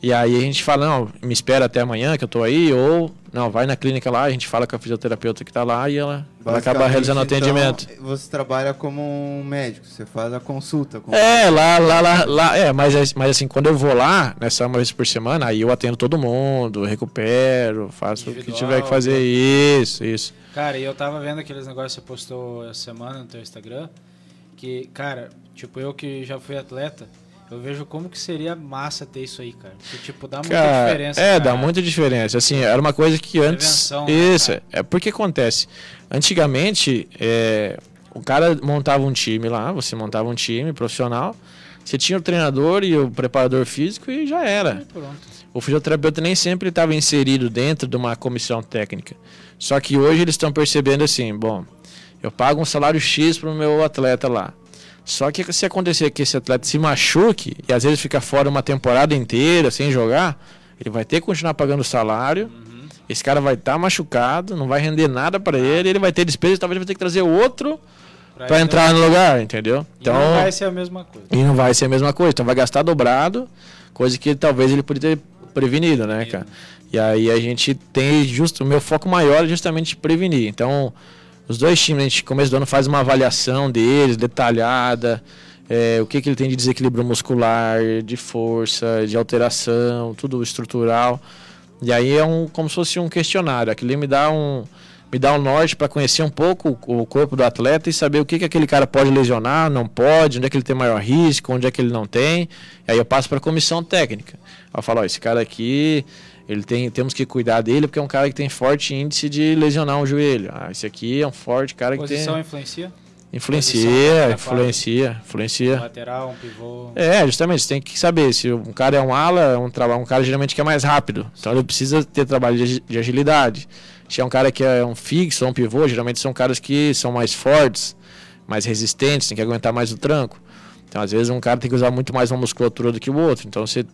E aí a gente fala, não, me espera até amanhã que eu tô aí, ou não, vai na clínica lá, a gente fala com a fisioterapeuta que tá lá e ela vai acabar realizando o atendimento. Então, você trabalha como um médico, você faz a consulta. Com... É, lá, lá, lá, lá, é, mas, mas assim, quando eu vou lá, nessa uma vez por semana, aí eu atendo todo mundo, recupero, faço o que tiver que fazer, isso, isso. Cara, e eu tava vendo aqueles negócios que você postou essa semana no teu Instagram, que, cara, tipo, eu que já fui atleta, eu vejo como que seria massa ter isso aí, cara. Que, tipo, dá muita Cara, diferença. é, cara. dá muita diferença. Assim, era uma coisa que antes. Né, isso, cara? é porque acontece. Antigamente, é, o cara montava um time lá, você montava um time profissional, você tinha o treinador e o preparador físico e já era. E pronto. O fisioterapeuta nem sempre estava inserido dentro de uma comissão técnica. Só que hoje eles estão percebendo assim, bom, eu pago um salário X para o meu atleta lá. Só que se acontecer que esse atleta se machuque e às vezes fica fora uma temporada inteira sem jogar, ele vai ter que continuar pagando o salário. Esse cara vai estar machucado, não vai render nada para ele, ele vai ter despesa e talvez vai ter que trazer outro para entrar no lugar, entendeu? Então, não vai ser a mesma coisa. e não vai ser a mesma coisa. Então vai gastar dobrado, coisa que talvez ele poderia ter prevenido, né, cara? E aí a gente tem justo o meu foco maior é justamente prevenir. Então, os dois times, a gente começo do ano faz uma avaliação deles, detalhada, é, o que, que ele tem de desequilíbrio muscular, de força, de alteração, tudo estrutural. E aí é um como se fosse um questionário. Aquilo me dá um me dá um norte para conhecer um pouco o corpo do atleta e saber o que, que aquele cara pode lesionar, não pode, onde é que ele tem maior risco, onde é que ele não tem. E aí eu passo para a comissão técnica. Eu falo, ó, esse cara aqui, ele tem, temos que cuidar dele porque é um cara que tem forte índice de lesionar um joelho. Ah, esse aqui é um forte cara que Posição tem influencia? influencia, posição, influencia, influencia. Um lateral, um pivô. É, justamente, você tem que saber se um cara é um ala, é um um cara geralmente que é mais rápido. Então ele precisa ter trabalho de, agi- de agilidade. Se é um cara que é um fixo ou um pivô, geralmente são caras que são mais fortes, mais resistentes, tem que aguentar mais o tranco. Então, às vezes, um cara tem que usar muito mais uma musculatura do que o outro. Então, você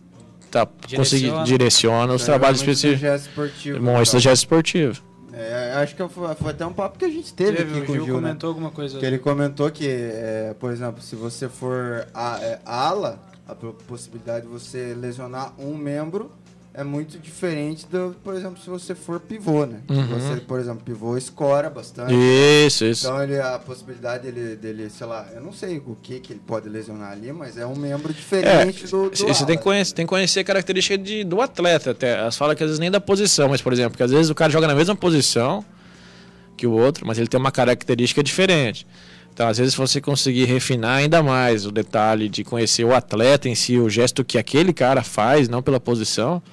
tá, conseguir, Direciona. direciona os trabalhos é do específicos. é então. gesto esportivo. É, acho que foi, foi até um papo que a gente teve, Teve, aqui o com Gil o Gil, né? comentou alguma coisa. Que ele comentou que, é, por exemplo, se você for a- é, ala, a po- possibilidade de você lesionar um membro é muito diferente do, por exemplo, se você for pivô, né? Se Uhum. Você, por exemplo, pivô escora bastante. Isso, isso. Então ele, a possibilidade dele, dele, sei lá, eu não sei o que, que ele pode lesionar ali, mas é um membro diferente do, do Você você tem que ala. conhecer, tem que conhecer a característica de, do atleta até. Elas falam que às vezes nem da posição, mas por exemplo, que às vezes o cara joga na mesma posição que o outro, mas ele tem uma característica diferente. Então, às vezes, se você conseguir refinar ainda mais o detalhe de conhecer o atleta em si, o gesto que aquele cara faz, não pela posição,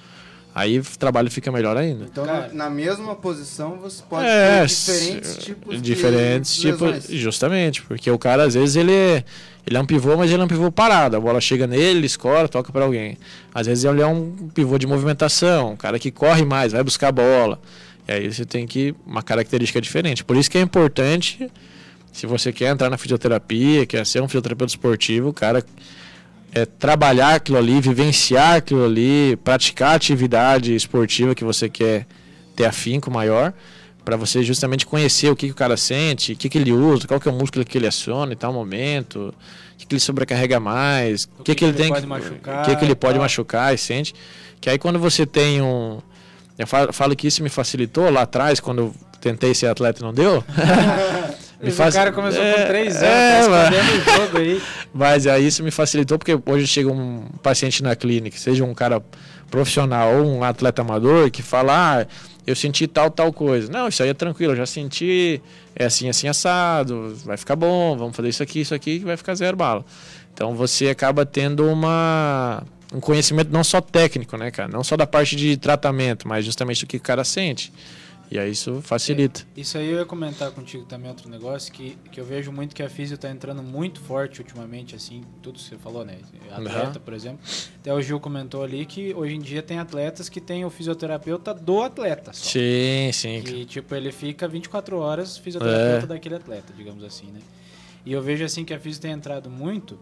aí o trabalho fica melhor ainda. Então, Cara. na, na mesma posição, você pode É, ter diferentes tipos diferentes de tipos, lesões. justamente, porque o cara às vezes ele é, ele é um pivô, mas ele é um pivô parado. A bola chega nele, ele escora, toca para alguém. Às vezes ele é um pivô de movimentação, um cara que corre mais, vai buscar a bola. E aí você tem que uma característica diferente. Por isso que é importante se você quer entrar na fisioterapia, quer ser um fisioterapeuta esportivo, o cara é trabalhar aquilo ali, vivenciar aquilo ali, praticar a atividade esportiva que você quer ter afinco maior, para você justamente conhecer o que, que o cara sente, o que, que ele usa, qual que é o músculo que ele aciona em tal momento, o que, que ele sobrecarrega mais, o que, que, ele tem pode que- machucar o que, que ele pode tal. machucar e sente. Que aí quando você tem um. Eu falo, falo que isso me facilitou lá atrás, quando eu tentei ser atleta e não deu. <laughs> Mas faz- O cara começou É, com 3 anos, é, tá o jogo aí. <laughs> Mas aí isso me facilitou porque hoje chega um paciente na clínica, seja um cara profissional ou um atleta amador, que fala, ah, eu senti tal, tal coisa. Não, isso aí é tranquilo, eu já senti, é assim, assim, assado, vai ficar bom, vamos fazer isso aqui, isso aqui, que vai ficar zero bala. Então você acaba tendo uma, um conhecimento não só técnico, né, cara? Não só da parte de tratamento, mas justamente do que o cara sente. E aí isso facilita. Isso aí eu ia comentar contigo também outro negócio que, que eu vejo muito que a físio tá entrando muito forte ultimamente, assim, tudo que você falou, né? Atleta, Aham. por exemplo. Até o Gil comentou ali que hoje em dia tem atletas que tem o fisioterapeuta do atleta só. Sim, sim. Que, tipo, ele fica 24 horas fisioterapeuta É. daquele atleta, digamos assim, né? E eu vejo, assim, que a físio tem entrado muito,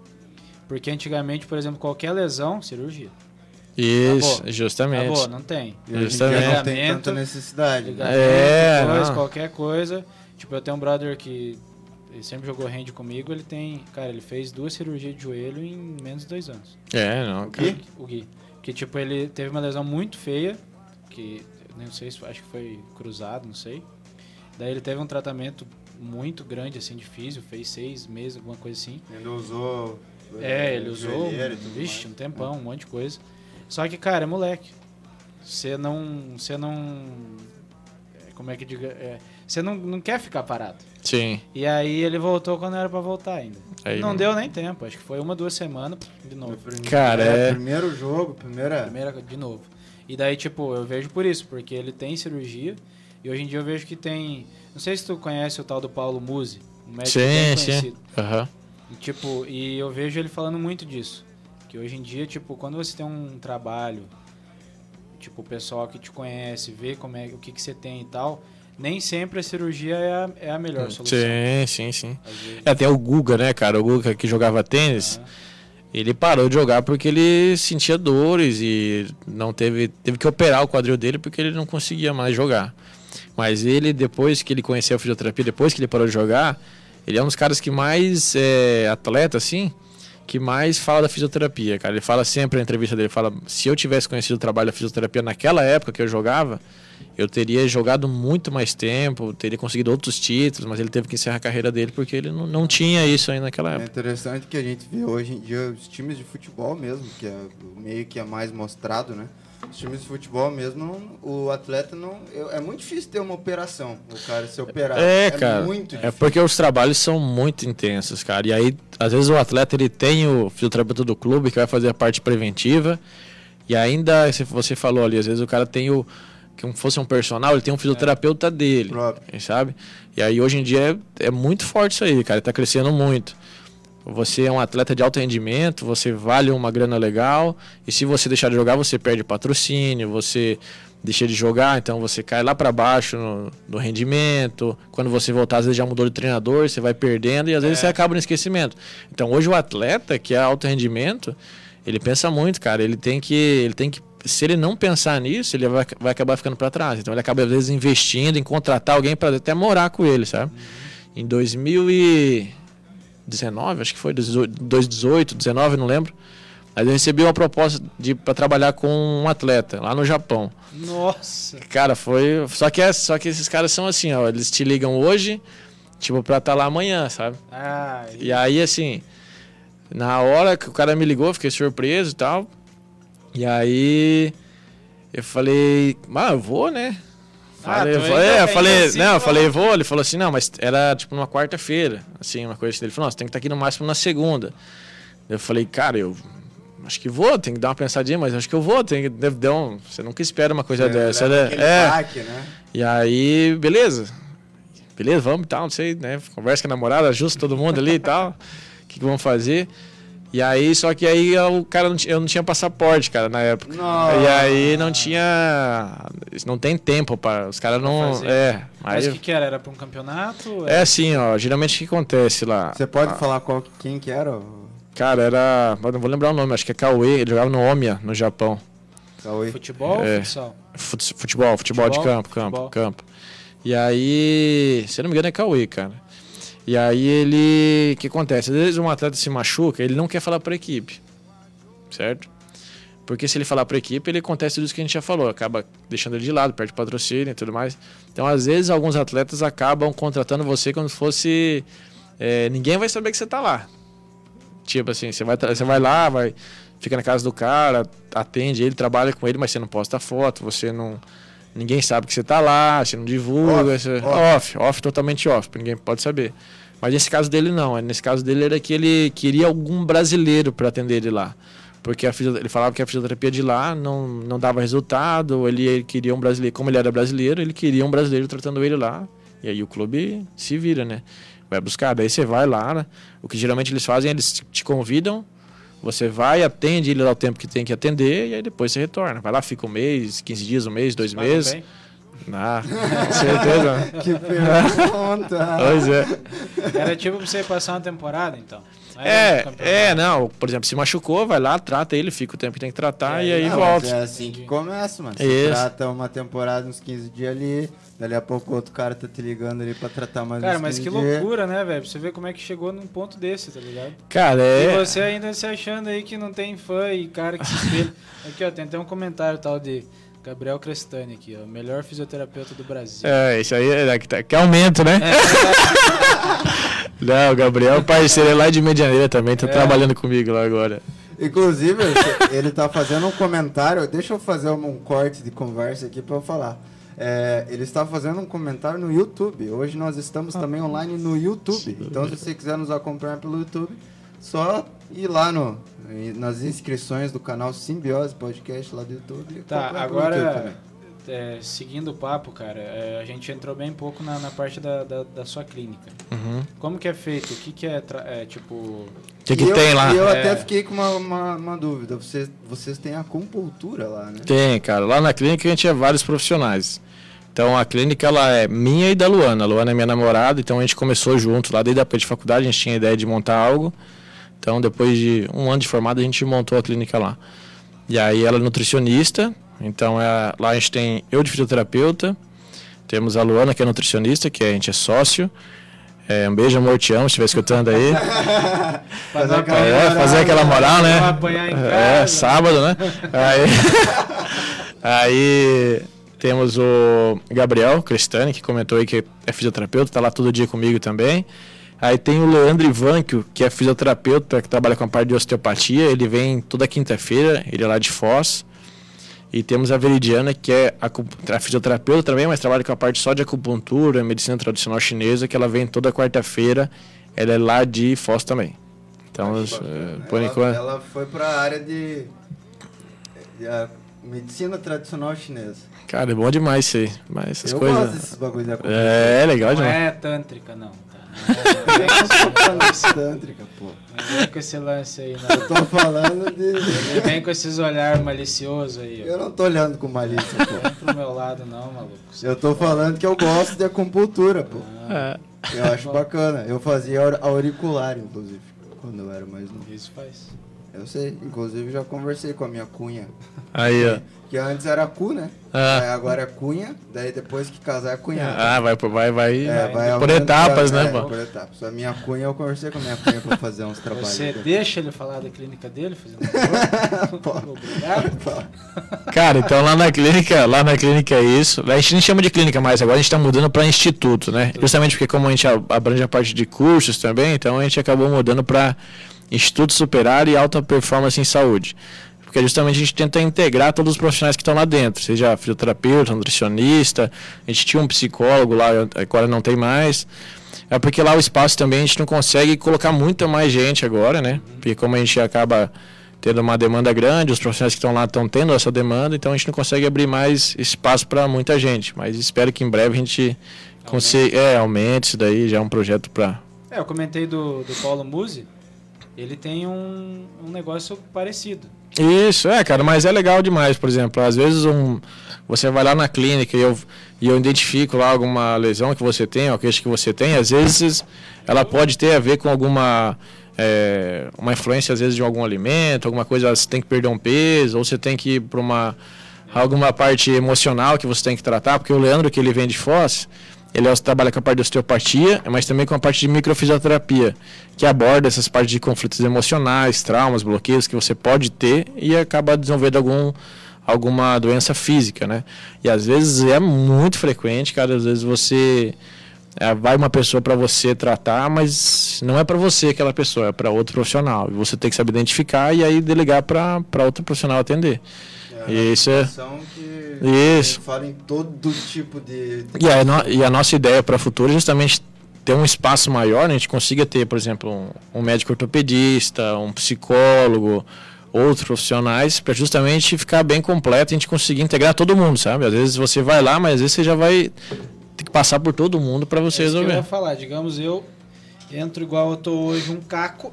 porque antigamente, por exemplo, qualquer lesão, cirurgia. Isso, Acabou. justamente. Acabou, não tem. Justamente. não tem tanta necessidade. né? É, coisa, não. qualquer coisa. Tipo, eu tenho um brother que ele sempre jogou hand comigo, ele tem... Cara, ele fez duas cirurgias de joelho em menos de dois anos. É, não. Gui? O Gui. Que, tipo, ele teve uma lesão muito feia, que não sei se acho que foi cruzado, não sei. Daí ele teve um tratamento muito grande, assim, de físio, fez seis meses, alguma coisa assim. Ele usou. É, ele usou, e tudo vixe, mais. um tempão, um monte de coisa. Só que, cara, é moleque. Você não. Você não. é, Como é que diga? é, Você não, não quer ficar parado. Sim. E aí ele voltou quando era pra voltar ainda. Aí não não- deu nem tempo, acho que foi uma, duas semanas de novo. Cara, é- Primeiro jogo, primeira. Primeira de novo. E daí, tipo, eu vejo por isso, porque ele tem cirurgia. E hoje em dia eu vejo que tem. Não sei se tu conhece o tal do Paulo Musi, um médico bem Sim, sim. conhecido. Aham. E, tipo, e eu vejo ele falando muito disso. Que hoje em dia, tipo, quando você tem um trabalho, tipo, o pessoal que te conhece, vê como é, o que, que você tem e tal, nem sempre a cirurgia é a, é a melhor solução. Sim, sim, sim. Vezes. É, tem o Guga, né, cara? O Guga que jogava tênis. Ele parou de jogar porque ele sentia dores e não teve, teve que operar o quadril dele porque ele não conseguia mais jogar. Mas ele, depois que ele conheceu a fisioterapia, depois que ele parou de jogar, ele é um dos caras que mais é, atleta, assim, que mais fala da fisioterapia, cara. Ele fala sempre na entrevista dele, fala, se eu tivesse conhecido o trabalho da fisioterapia naquela época que eu jogava, eu teria jogado muito mais tempo, teria conseguido outros títulos, mas ele teve que encerrar a carreira dele porque ele não, não tinha isso ainda naquela É época. interessante que a gente vê hoje em dia os times de futebol mesmo, que é o meio que é mais mostrado, né? Os times de futebol mesmo, o atleta não. É é muito difícil ter uma operação, o cara se operar. É, cara. muito É porque os trabalhos são muito intensos, cara. E aí, às vezes, o atleta ele tem o fisioterapeuta do clube que vai fazer a parte preventiva. E ainda, se você falou ali, às vezes o cara tem o. Que fosse um personal, ele tem um fisioterapeuta dele. Próprio. Sabe? E aí, hoje em dia, é, é muito forte isso aí, cara. Tá crescendo muito. Você é um atleta de alto rendimento, você vale uma grana legal. E se você deixar de jogar, você perde patrocínio, você deixa de jogar, então você cai lá para baixo no, no rendimento. Quando você voltar, às vezes já mudou de treinador, você vai perdendo e às vezes você acaba no esquecimento. Então hoje o atleta que é alto rendimento, ele pensa muito, cara. Ele tem que, ele tem que, se ele não pensar nisso, ele vai, vai acabar ficando para trás. Então ele acaba às vezes investindo em contratar alguém para até morar com ele, sabe? Em 2019, acho que foi 2018, 19, não lembro. Mas eu recebi uma proposta de para trabalhar com um atleta lá no Japão. Nossa! Cara, foi. Só que, é, só que esses caras são assim, ó. Eles te ligam hoje, tipo, pra estar lá amanhã, sabe? Ah, E aí, assim, na hora que o cara me ligou, fiquei surpreso e tal. E aí eu falei, mas eu vou, né? Falei, eu falei, é, eu ainda falei, assim, não, eu ó. falei, vou. Ele falou assim, não, mas era tipo numa quarta-feira, assim, uma coisa assim. Ele falou, não, você tem que estar aqui no máximo na segunda. Eu falei, cara, eu acho que vou, tem que dar uma pensadinha, mas acho que eu vou, tem que deve dar um, você nunca espera uma coisa dessa, leva né? É. baque, né? E aí, beleza. Beleza, vamos e tal, não sei, né? Conversa com a namorada, ajusta todo mundo ali e tal. O que, que vamos fazer? E aí, só que aí o cara não tinha, eu não tinha passaporte, cara, na época. Nossa. E aí não tinha. Não tem tempo para Os caras não. fazer. É. mas o que, que era? Era pra um campeonato? é assim, ó. Geralmente o que acontece lá? Você pode Ah, falar qual, quem que era? Cara, era. Não vou lembrar o nome, acho que é Cauê, ele jogava no Omiya, no Japão. Cauê? Futebol É. ou futsal? Fut- Futebol, futebol, de Futebol, campo, campo, futebol. campo. E aí, se eu não me engano, é Cauê, cara. E aí ele. O que acontece? Às vezes um atleta se machuca, ele não quer falar pra equipe. Certo? Porque se ele falar pra equipe, ele acontece tudo isso que a gente já falou, acaba deixando ele de lado, perde patrocínio e tudo mais. Então, às vezes, alguns atletas acabam contratando você como se fosse. é, ninguém vai saber que você tá lá. Tipo assim, você vai, você vai lá, vai, fica na casa do cara, atende ele, trabalha com ele, mas você não posta foto, você não. Ninguém sabe que você tá lá, você não divulga. Off, você- off. off, off, totalmente off, ninguém pode saber. Mas nesse caso dele não, nesse caso dele era que ele queria algum brasileiro para atender ele lá. Porque ele falava que a fisioterapia de lá não, não dava resultado, ele, ele queria um brasileiro, como ele era brasileiro, ele queria um brasileiro tratando ele lá. E aí o clube se vira, né? Vai buscar, daí você vai lá, né? O que geralmente eles fazem, eles te convidam, você vai, atende ele lá o tempo que tem que atender, e aí depois você retorna. Vai lá, fica um mês, 15 dias, um mês, dois Pagam meses. bem? Ah, com <laughs> certeza. Que pergunta! <laughs> pois é. Era tipo pra você passar uma temporada, então. É, é, não. Por exemplo, se machucou, vai lá, trata ele, fica o tempo que tem que tratar É, e aí Não, volta. mas É assim que começa, mano. Você Isso. trata uma temporada uns 15 dias ali, dali a pouco outro cara tá te ligando ali pra tratar mais Cara, mas 15 que loucura, né, velho? Pra você ver como é que chegou num ponto desse, tá ligado? Cara, E é. você ainda se achando aí que não tem fã e cara que se espelha. <laughs> Aqui, ó, tem até um comentário tal de Gabriel Crestani aqui, ó. Melhor fisioterapeuta do Brasil. É, isso aí é que, tá- que aumento, né? <laughs> Não, o Gabriel, parceiro, é lá de Medianeira também, tá É. trabalhando comigo lá agora. Inclusive, <laughs> ele tá fazendo um comentário. Deixa eu fazer um, um corte de conversa aqui pra eu falar. É, ele está fazendo um comentário no YouTube. Hoje nós estamos também online no YouTube. Então, se você quiser nos acompanhar pelo YouTube, só ir lá no, nas inscrições do canal Simbiose Podcast lá do YouTube. e Tá, acompanhar pelo YouTube agora. É, seguindo o papo, cara, é, a gente entrou bem pouco na, na parte da, da, da sua clínica. Uhum. Como que é feito? O que que é, tra- é, tipo... O que, que eu- tem lá? E eu É. até fiquei com uma, uma, uma dúvida. Vocês, vocês têm acupuntura lá, né? Tem, cara. Lá na clínica a gente é vários profissionais. Então a clínica ela é minha e da Luana. A Luana é minha namorada, então a gente começou junto lá desde a época de faculdade, a gente tinha a ideia de montar algo. Então depois de um ano de formado a gente montou a clínica lá. E aí ela é nutricionista, então é, lá a gente tem eu de fisioterapeuta, temos a Luana que é nutricionista, que a gente é sócio. É, um beijo, amor, te amo, se estiver escutando aí. <laughs> Pra não aquela É, fazer aquela moral, né? É, sábado, né? Aí, <laughs> aí temos o Gabriel Crestani, que comentou aí que é fisioterapeuta, tá lá todo dia comigo também. Aí tem o Leandro Ivanquio, que é fisioterapeuta, que trabalha com a parte de osteopatia. Ele vem toda quinta-feira, ele é lá de Foz. E temos a Veridiana, que é acu- a fisioterapeuta também, mas trabalha com a parte só de acupuntura, medicina tradicional chinesa, que ela vem toda quarta-feira. Ela é lá de Foz também. Então, eh, por ela, enquanto. ela foi pra área de, de a medicina tradicional chinesa. Cara, é bom demais isso aí. Mas essas eu coisas. gosto desses bagulho de acupuntura. É, é legal Não demais. é tântrica, não. Tá? Não vem com esse- Tântrica, pô. não vem com esse lance aí, Eu não. tô falando de... Não vem com esses olhar malicioso aí, ó. Eu não tô olhando com malícia, pô. Vem pro meu lado, não, maluco. Eu tô falando que eu gosto de acupuntura, pô. É. Eu acho bacana. Eu fazia aur- auricular, inclusive, quando eu era mais novo. Isso faz. Eu sei, inclusive já conversei com a minha cunha. Aí, ó. <laughs> Que antes era cu, né? Ah. Aí agora é cunha, daí depois que casar é cunhada. Ah, vai, por- vai, vai. É, vai por etapas, né, é, pô? Por etapas. A minha cunha, eu conversei com a minha cunha pra fazer uns trabalhos. Você aqui. deixa ele falar da clínica dele, fazendo um? <laughs> Obrigado. <laughs> Cara, então lá na clínica, lá na clínica é isso. A gente nem chama de clínica mais, agora a gente tá mudando para instituto, né? Justamente porque como a gente abrange a parte de cursos também, então a gente acabou mudando para Instituto Superar e Alta Performance em Saúde. Porque justamente a gente tenta integrar todos os profissionais que estão lá dentro, seja fisioterapeuta, nutricionista, a gente tinha um psicólogo lá, agora não tem mais. É porque lá o espaço também a gente não consegue colocar muita mais gente agora, né? Porque como a gente acaba tendo uma demanda grande, os profissionais que estão lá estão tendo essa demanda, então a gente não consegue abrir mais espaço para muita gente. Mas espero que em breve a gente consiga, é, aumente isso daí, já é um projeto para É, eu comentei do, do Paulo Musi. Ele tem um, um negócio parecido. Isso, é, cara, mas é legal demais, por exemplo, às vezes um, você vai lá na clínica e eu, e eu identifico lá alguma lesão que você tem, ou queixa que você tem, às vezes ela pode ter a ver com alguma é, uma influência às vezes de algum alimento, alguma coisa, você tem que perder um peso, ou você tem que ir para uma alguma parte emocional que você tem que tratar, porque o Leandro que ele vem de Foz, ele é- trabalha com a parte de osteopatia, mas também com a parte de microfisioterapia, que aborda essas partes de conflitos emocionais, traumas, bloqueios que você pode ter e acaba desenvolvendo algum alguma doença física, né? E às vezes é muito frequente, cara, às vezes você é, vai uma pessoa para você tratar, mas não é para você aquela pessoa, é para outro profissional. E você tem que saber identificar e aí delegar para outro profissional atender. E isso é Isso. fala em todo tipo de. de- E a, no- e a nossa ideia para o futuro é justamente ter um espaço maior, né? a gente consiga ter, por exemplo, um, um médico ortopedista, um psicólogo, outros profissionais, para justamente ficar bem completo e a gente conseguir integrar todo mundo, sabe? Às vezes você vai lá, mas às vezes você já vai ter que passar por todo mundo para você É isso que eu ia resolver. falar. Digamos, eu entro igual eu tô hoje, um caco,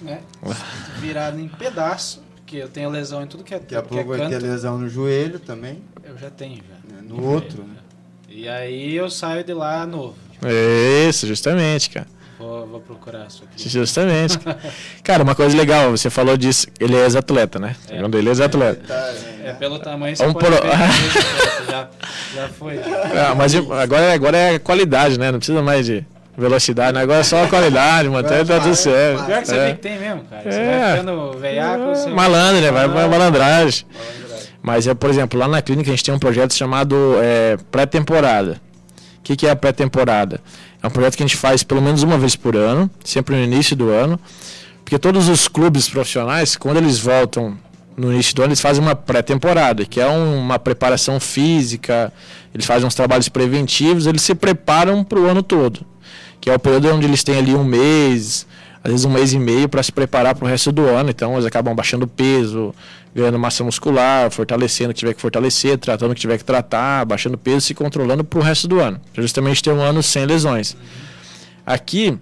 né? <laughs> Virado em pedaço, porque eu tenho lesão em tudo que é, Daqui a que é pouco vai ter lesão no joelho também, Eu já tenho, já. né? no outro. Né? E aí eu saio de lá novo. Isso, justamente, cara. Vou, vou procurar isso aqui. Justamente. <laughs> cara, uma coisa legal, você falou disso, ele é ex-atleta, né? É. Segundo ele é ex-atleta. É pelo tamanho você Vamos pode por- ver que <laughs> já, já foi. Ah, mas agora, agora é qualidade, né? Não precisa mais de velocidade, né? Agora é só a qualidade, mantém tá tudo certo. Pior que você É. vê que tem mesmo, cara. Você É. vai ficando veiaco, você... Malandro, né? Vai pra Ah, malandragem. Mas, é, por exemplo, lá na clínica a gente tem um projeto chamado é, pré-temporada. O que, que é a pré-temporada? É um projeto que a gente faz pelo menos uma vez por ano, sempre no início do ano. Porque todos os clubes profissionais, quando eles voltam no início do ano, eles fazem uma pré-temporada, que é um- uma preparação física, eles fazem uns trabalhos preventivos, eles se preparam para o ano todo. Que é o período onde eles têm ali um mês, às vezes um mês e meio para se preparar para o resto do ano. Então eles acabam baixando peso, ganhando massa muscular, fortalecendo o que tiver que fortalecer, tratando o que tiver que tratar, baixando peso, se controlando para o resto do ano. Pra Justamente ter um ano sem lesões. Aqui,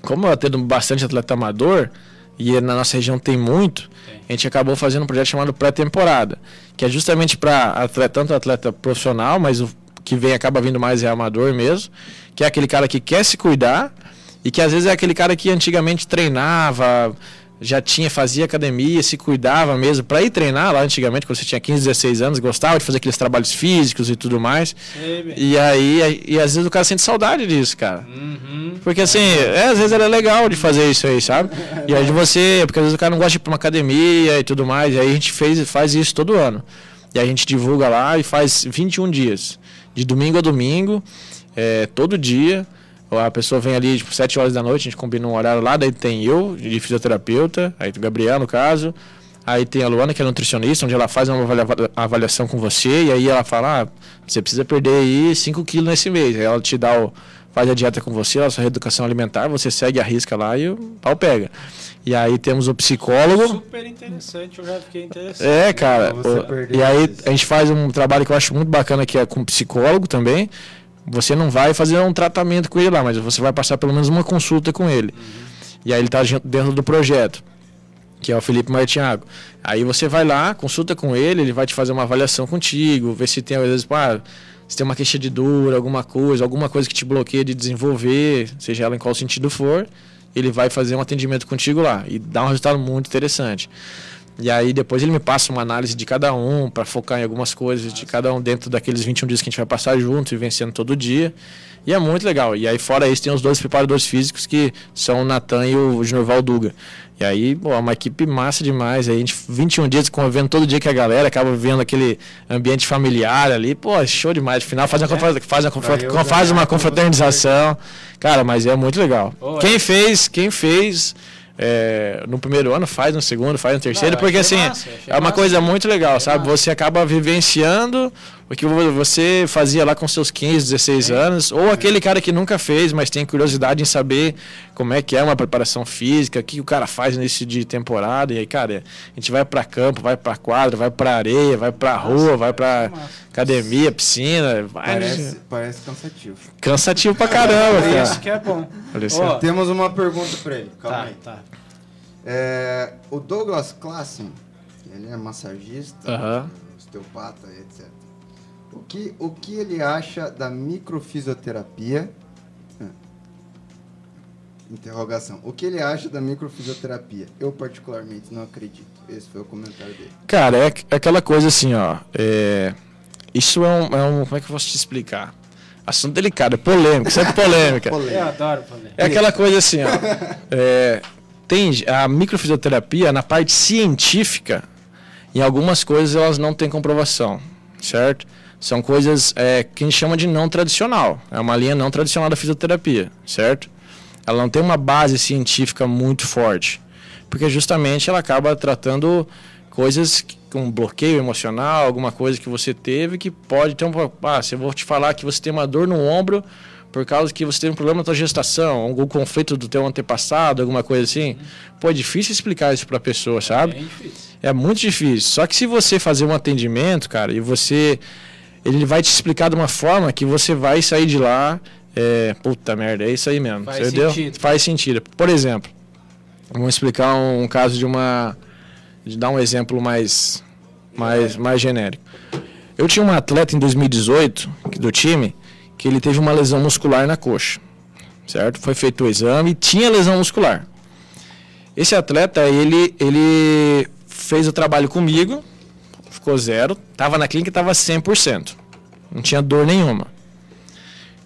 como eu atendo bastante atleta amador, e na nossa região tem muito, a gente acabou fazendo um projeto chamado pré-temporada, que é justamente para tanto atleta profissional, mas o que vem acaba vindo mais é amador mesmo, que é aquele cara que quer se cuidar e que às vezes é aquele cara que antigamente treinava, já tinha, fazia academia, se cuidava mesmo para ir treinar lá antigamente, quando você tinha 15, 16 anos, gostava de fazer aqueles trabalhos físicos e tudo mais. Sei. E aí, e às vezes o cara sente saudade disso, cara. Uhum. Porque assim, é, às vezes era legal de fazer isso aí, sabe? E aí de você, porque às vezes o cara não gosta de ir pra uma academia e tudo mais, e aí a gente fez, faz isso todo ano. E a gente divulga lá e faz 21 dias. De domingo a domingo, é, todo dia. A pessoa vem ali, tipo, 7 horas da noite, a gente combina um horário lá, daí tem eu, de fisioterapeuta, aí tem o Gabriel, no caso. Aí tem a Luana, que é nutricionista, onde ela faz uma avalia- avaliação com você, e aí ela fala, ah, você precisa perder aí 5 quilos nesse mês. Aí ela te dá o, faz a dieta com você, a sua reeducação alimentar, você segue a risca lá e o pau pega. E aí temos o psicólogo. Super interessante, eu já fiquei interessado. É, cara. Você o- e aí a gente faz um trabalho que eu acho muito bacana que é com psicólogo também. Você não vai fazer um tratamento com ele lá, mas você vai passar pelo menos uma consulta com ele. E aí ele está dentro do projeto, que é o Felipe Martiago. Aí você vai lá, consulta com ele, ele vai te fazer uma avaliação contigo, ver se tem, às vezes, ah, se tem uma queixa de dor, alguma coisa, alguma coisa que te bloqueia de desenvolver, seja ela em qual sentido for, ele vai fazer um atendimento contigo lá e dá um resultado muito interessante. E aí depois ele me passa uma análise de cada um para focar em algumas coisas de cada um dentro daqueles 21 dias que a gente vai passar junto e vencendo todo dia. E é muito legal. E aí fora isso tem os dois preparadores físicos que são o Natan e o Junior Valduga. E aí, pô, é uma equipe massa demais. Aí a gente 21 dias convivendo todo dia com a galera, acaba vivendo aquele ambiente familiar ali. Pô, é show demais. No final faz uma, confra- faz uma, confra- faz uma confraternização. Cara, mas é muito legal. Quem fez, quem fez é, no primeiro ano, faz no segundo, faz no terceiro, Não, porque assim, massa, é uma massa. coisa muito legal, sabe? massa. Você acaba vivenciando o que vo- você fazia lá com seus 15, 16 anos, ou aquele cara que nunca fez, mas tem curiosidade em saber como é que é uma preparação física, o que o cara faz nesse de temporada, e aí, cara, a gente vai pra campo, vai pra quadra, vai pra areia, vai pra rua, vai pra massa. academia, piscina, vai Parece, parece cansativo. cansativo pra caramba, Por isso cara. que é bom. Olha só. Ó, Temos uma pergunta pra ele. Calma tá, aí. tá. É, o Douglas Klassen, ele é massagista, osteopata, etc. O que, o que ele acha da microfisioterapia? Ah. Interrogação. O que ele acha da microfisioterapia? Eu particularmente não acredito. Esse foi o comentário dele. Cara, é, é aquela coisa assim, ó. é, isso é um, é um- Como é que eu posso te explicar? Assunto delicado, é polêmico, sempre polêmica. <laughs> Eu adoro fazer. É aquela coisa assim, ó. é, tem a microfisioterapia na parte científica, em algumas coisas elas não têm comprovação, certo? São coisas é, que a gente chama de não tradicional. É uma linha não tradicional da fisioterapia, certo? Ela não tem uma base científica muito forte, porque justamente ela acaba tratando coisas com bloqueio emocional, alguma coisa que você teve que pode ter um. Ah, se eu vou te falar que você tem uma dor no ombro por causa que você teve um problema na tua gestação, algum conflito do teu antepassado, alguma coisa assim. Pô, é difícil explicar isso pra pessoa, sabe? Difícil. É muito difícil. Só que se você fazer um atendimento, cara, e você. Ele vai te explicar de uma forma que você vai sair de lá. É, puta merda, é isso aí mesmo. Faz entendeu? sentido. Faz sentido. Por exemplo, vamos explicar um, caso de uma. De dar um exemplo mais, mais, mais genérico. Eu tinha uma atleta em 2018 que- do time que ele teve uma lesão muscular na coxa, certo? Foi feito o exame, tinha lesão muscular. Esse atleta, ele, ele fez o trabalho comigo, ficou zero, tava na clínica tava 100%. Não tinha dor nenhuma.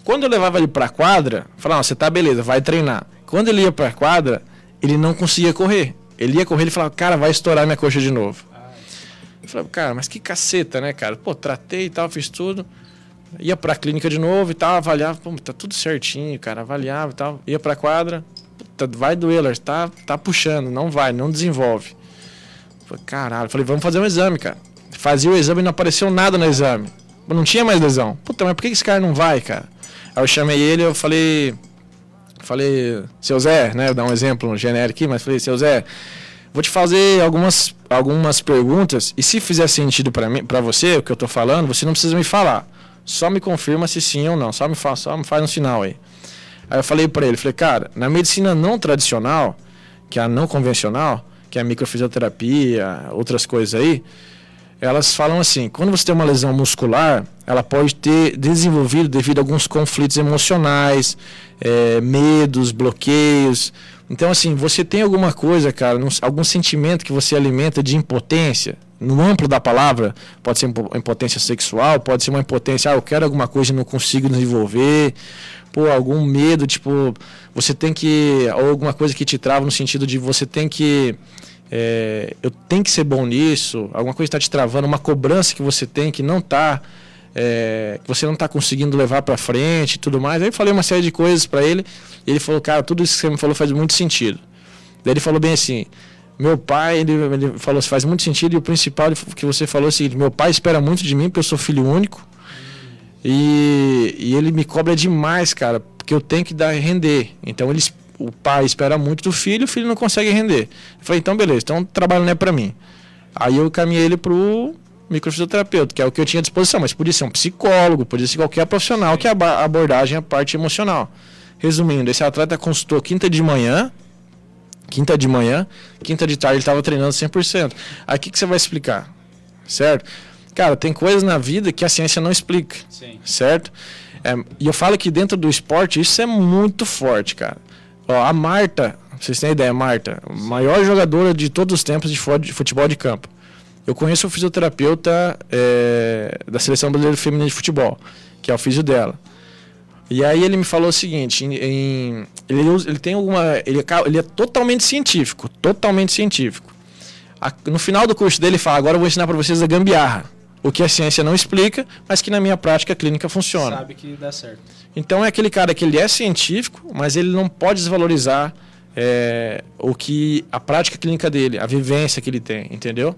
Quando eu levava ele pra quadra, falava, "Não, você tá beleza, vai treinar. Quando ele ia pra quadra, ele não conseguia correr. Ele ia correr, ele falava, cara, vai estourar minha coxa de novo. Eu falava, cara, mas que caceta, né, cara? Pô, tratei e tal, fiz tudo. Ia pra clínica de novo e tal, avaliava, pô, tá tudo certinho, cara, avaliava e tal. Ia pra quadra, puta, vai doer, tá, tá puxando, não vai, não desenvolve. Falei, caralho, falei, vamos fazer um exame, cara. Fazia o exame e não apareceu nada no exame. Não tinha mais lesão. Puta, mas por que esse cara não vai, cara? Aí eu chamei ele, eu falei, falei, seu Zé, né, dar um exemplo genérico aqui, mas falei, seu Zé, vou te fazer algumas, algumas perguntas e se fizer sentido para mim, para você o que eu tô falando, você não precisa me falar. Só me confirma se sim ou não. Só me faz, só me faz um sinal aí. Aí eu falei para ele, falei, cara, na medicina não tradicional, que é a não convencional, que é a microfisioterapia, outras coisas aí, elas falam assim, quando você tem uma lesão muscular, ela pode ter desenvolvido devido a alguns conflitos emocionais, eh, medos, bloqueios. Então, assim, você tem alguma coisa, cara, algum sentimento que você alimenta de impotência, no amplo da palavra, pode ser impo- impotência sexual, pode ser uma impotência, ah, eu quero alguma coisa e não consigo desenvolver, pô, algum medo, tipo, você tem que, ou alguma coisa que te trava no sentido de você tem que, é, eu tenho que ser bom nisso, alguma coisa está te travando, uma cobrança que você tem que não está, que você não está conseguindo levar para frente e tudo mais. Aí eu falei uma série de coisas para ele, e ele falou, cara, tudo isso que você me falou faz muito sentido. Daí ele falou bem assim, meu pai, ele, ele falou, faz muito sentido, e o principal que você falou é o seguinte, meu pai espera muito de mim, porque eu sou filho único, e, e ele me cobra demais, cara, porque eu tenho que dar render. Então eles, o pai espera muito do filho, o filho não consegue render. Eu falei, então beleza, então o trabalho não é para mim. Aí eu caminhei ele pro microfisioterapeuta, que é o que eu tinha à disposição, mas podia ser um psicólogo, podia ser qualquer profissional que aba- abordagem a parte emocional. Resumindo, esse atleta consultou quinta de manhã, quinta de manhã, quinta de tarde ele estava treinando 100%. Aí o que, que você vai explicar? Certo? Cara, tem coisas na vida que a ciência não explica Sim. certo? É, e eu falo que dentro do esporte isso é muito forte, cara. Ó, a Marta, vocês terem ideia, Marta, maior jogadora de todos os tempos de futebol de campo. Eu conheço o fisioterapeuta é, da Seleção Brasileira Feminina de Futebol, que é o físio dela. E aí ele me falou o seguinte, em- em- ele, ele tem alguma, ele, ele é totalmente científico, totalmente científico. A- no final do curso dele ele fala, agora eu vou ensinar para vocês a gambiarra, o que a ciência não explica, mas que na minha prática clínica funciona. Sabe que dá certo. Então é aquele cara que ele é científico, mas ele não pode desvalorizar é, o que a prática clínica dele, a vivência que ele tem, entendeu?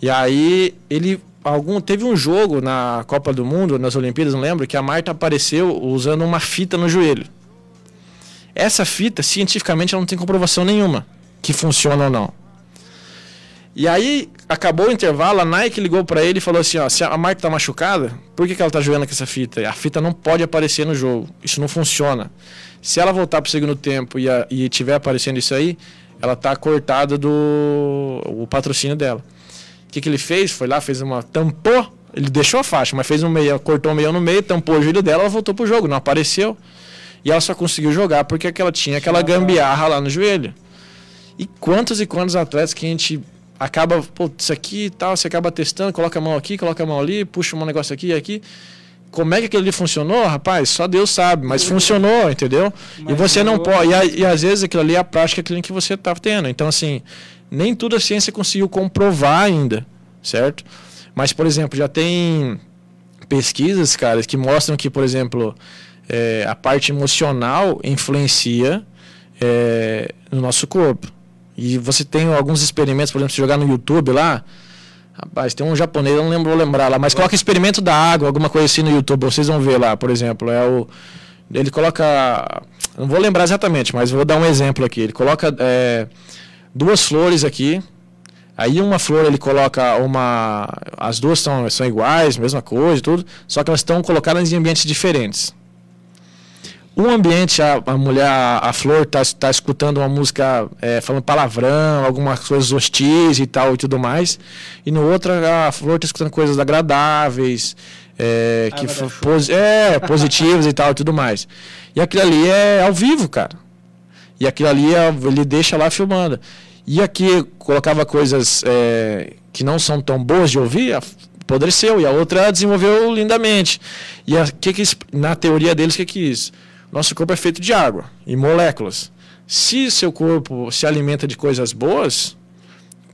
E aí ele algum teve um jogo na Copa do Mundo, nas Olimpíadas, não lembro, que a Marta apareceu usando uma fita no joelho. Essa fita cientificamente ela não tem comprovação nenhuma que funciona ou não. E aí acabou o intervalo, a Nike ligou para ele e falou assim, ó, se a Marta tá machucada, por que, que ela tá jogando com essa fita? A fita não pode aparecer no jogo, isso não funciona. Se ela voltar pro segundo tempo e, a, e tiver aparecendo isso aí, ela tá cortada do o patrocínio dela. O que, que ele fez? Foi lá, fez uma tampou, ele deixou a faixa, mas fez um meio, cortou o meio no meio, tampou o joelho dela, ela voltou pro jogo, não apareceu. E ela só conseguiu jogar porque que ela tinha aquela gambiarra lá no joelho. E quantos e quantos atletas que a gente acaba, pô, isso aqui e tal, você acaba testando, coloca a mão aqui, coloca a mão ali, puxa um negócio aqui e aqui. Como é que aquilo ali funcionou, rapaz? Só Deus sabe, mas funcionou, entendeu? e Mas você não pode. E, e às vezes aquilo ali é a prática clínica que você está tendo. Então, assim, nem tudo a ciência conseguiu comprovar ainda, certo? Mas, por exemplo, já tem pesquisas, cara, que mostram que, por exemplo, é, a parte emocional influencia é, no nosso corpo. E você tem alguns experimentos, por exemplo, se jogar no YouTube lá, rapaz, tem um japonês, eu não lembro vou lembrar lá, mas coloca experimento da água, alguma coisa assim no YouTube, vocês vão ver lá, por exemplo, é o ele coloca, não vou lembrar exatamente, mas vou dar um exemplo aqui. Ele coloca é, duas flores aqui, Aí uma flor ele coloca uma. As duas são, são iguais, mesma coisa tudo, só que elas estão colocadas em ambientes diferentes. Um ambiente, a, a mulher, a, a flor está tá escutando uma música é, falando palavrão, algumas coisas hostis e tal e tudo mais. E no outro, a flor está escutando coisas agradáveis, é, Água que posi- é, positivas e tal e tudo mais. E aquilo ali é ao vivo, cara. E aquilo ali é- ele deixa lá filmando. E aqui colocava coisas é, que não são tão boas de ouvir, apodreceu. E a outra desenvolveu lindamente. E a, que que, na teoria deles, o que que é isso? Nosso corpo é feito de água e moléculas. Se seu corpo se alimenta de coisas boas,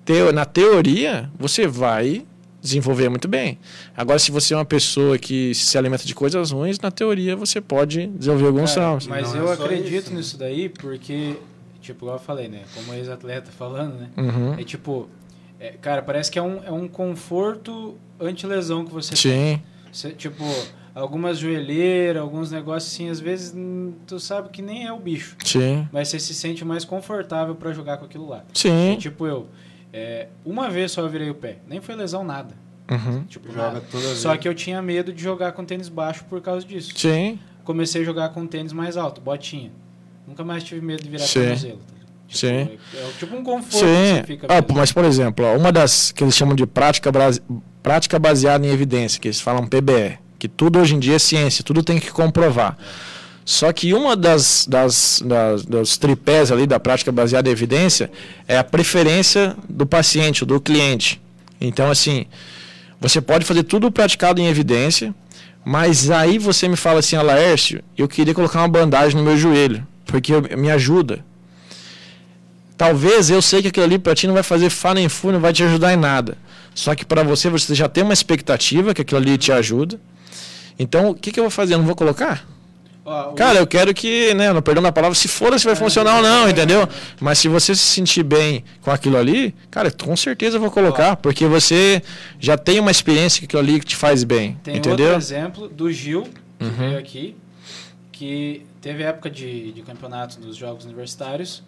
teo- na teoria, você vai desenvolver muito bem. Agora, se você é uma pessoa que se alimenta de coisas ruins, na teoria você pode desenvolver alguns traumas. mas Não eu é acredito isso, né? nisso daí porque, tipo, igual eu falei, né? Como ex-atleta falando, né? Uhum. É tipo, é, cara, parece que é um, é um conforto anti-lesão que você tem. Sim, tipo, algumas joelheiras, alguns negócios assim, às vezes tu sabe que nem é o bicho. sim, Mas você se sente mais confortável pra jogar com aquilo lá. E, sim. tipo, eu, é, uma vez só eu virei o pé. Nem foi lesão, nada. Uhum. Tipo, Joga nada. toda vez. Só que eu tinha medo de jogar com tênis baixo por causa disso. Sim, Comecei a jogar com tênis mais alto, botinha. Nunca mais tive medo de virar Sim. tornozelo. tá? Tipo, Sim. É, é tipo um conforto que sim. você fica. Ah, mas, por exemplo, ó, uma das que eles chamam de prática, prática baseada em evidência, que eles falam PBE, que tudo hoje em dia é ciência, tudo tem que comprovar. Só que uma das, das, das- tripés ali da prática baseada em evidência é a preferência do paciente, do cliente. Então, assim, você pode fazer tudo praticado em evidência, mas aí você me fala assim, ah, Laércio, eu queria colocar uma bandagem no meu joelho, porque me ajuda. Talvez eu sei que aquilo ali para ti não vai fazer fá nem fu, não vai te ajudar em nada. Só que para você, você já tem uma expectativa que aquilo ali te ajuda. Então, o que, que eu vou fazer? Eu não vou colocar? Ó, o- Cara, eu quero que, né, não perdão a palavra, se for se vai funcionar ou não, entendeu? Mas se você se sentir bem com aquilo ali, cara, com certeza eu vou colocar, porque você já tem uma experiência que aquilo ali te faz bem, Tem entendeu? outro exemplo do Gil, que Uhum. veio aqui, que teve época de, de campeonato dos Jogos Universitários,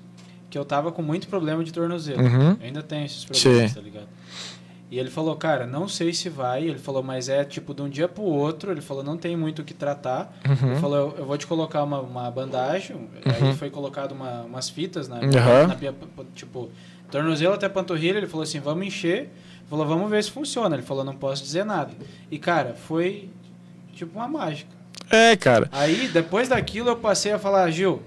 que eu tava com muito problema de tornozelo. Uhum. Eu ainda tenho esses problemas, Sim. tá ligado? E ele falou, cara, não sei se vai. Ele falou, mas é tipo de um dia pro outro. Ele falou, não tem muito o que tratar. Uhum. Ele falou, eu, eu vou te colocar uma, uma bandagem. Aí foi colocado uma, umas fitas na, Uhum. na minha, tipo, tornozelo até panturrilha. Ele falou assim, vamos encher. Ele falou, vamos ver se funciona. Ele falou, não posso dizer nada. E, cara, foi tipo uma mágica. É, cara. Aí, depois daquilo, eu passei a falar, Gil,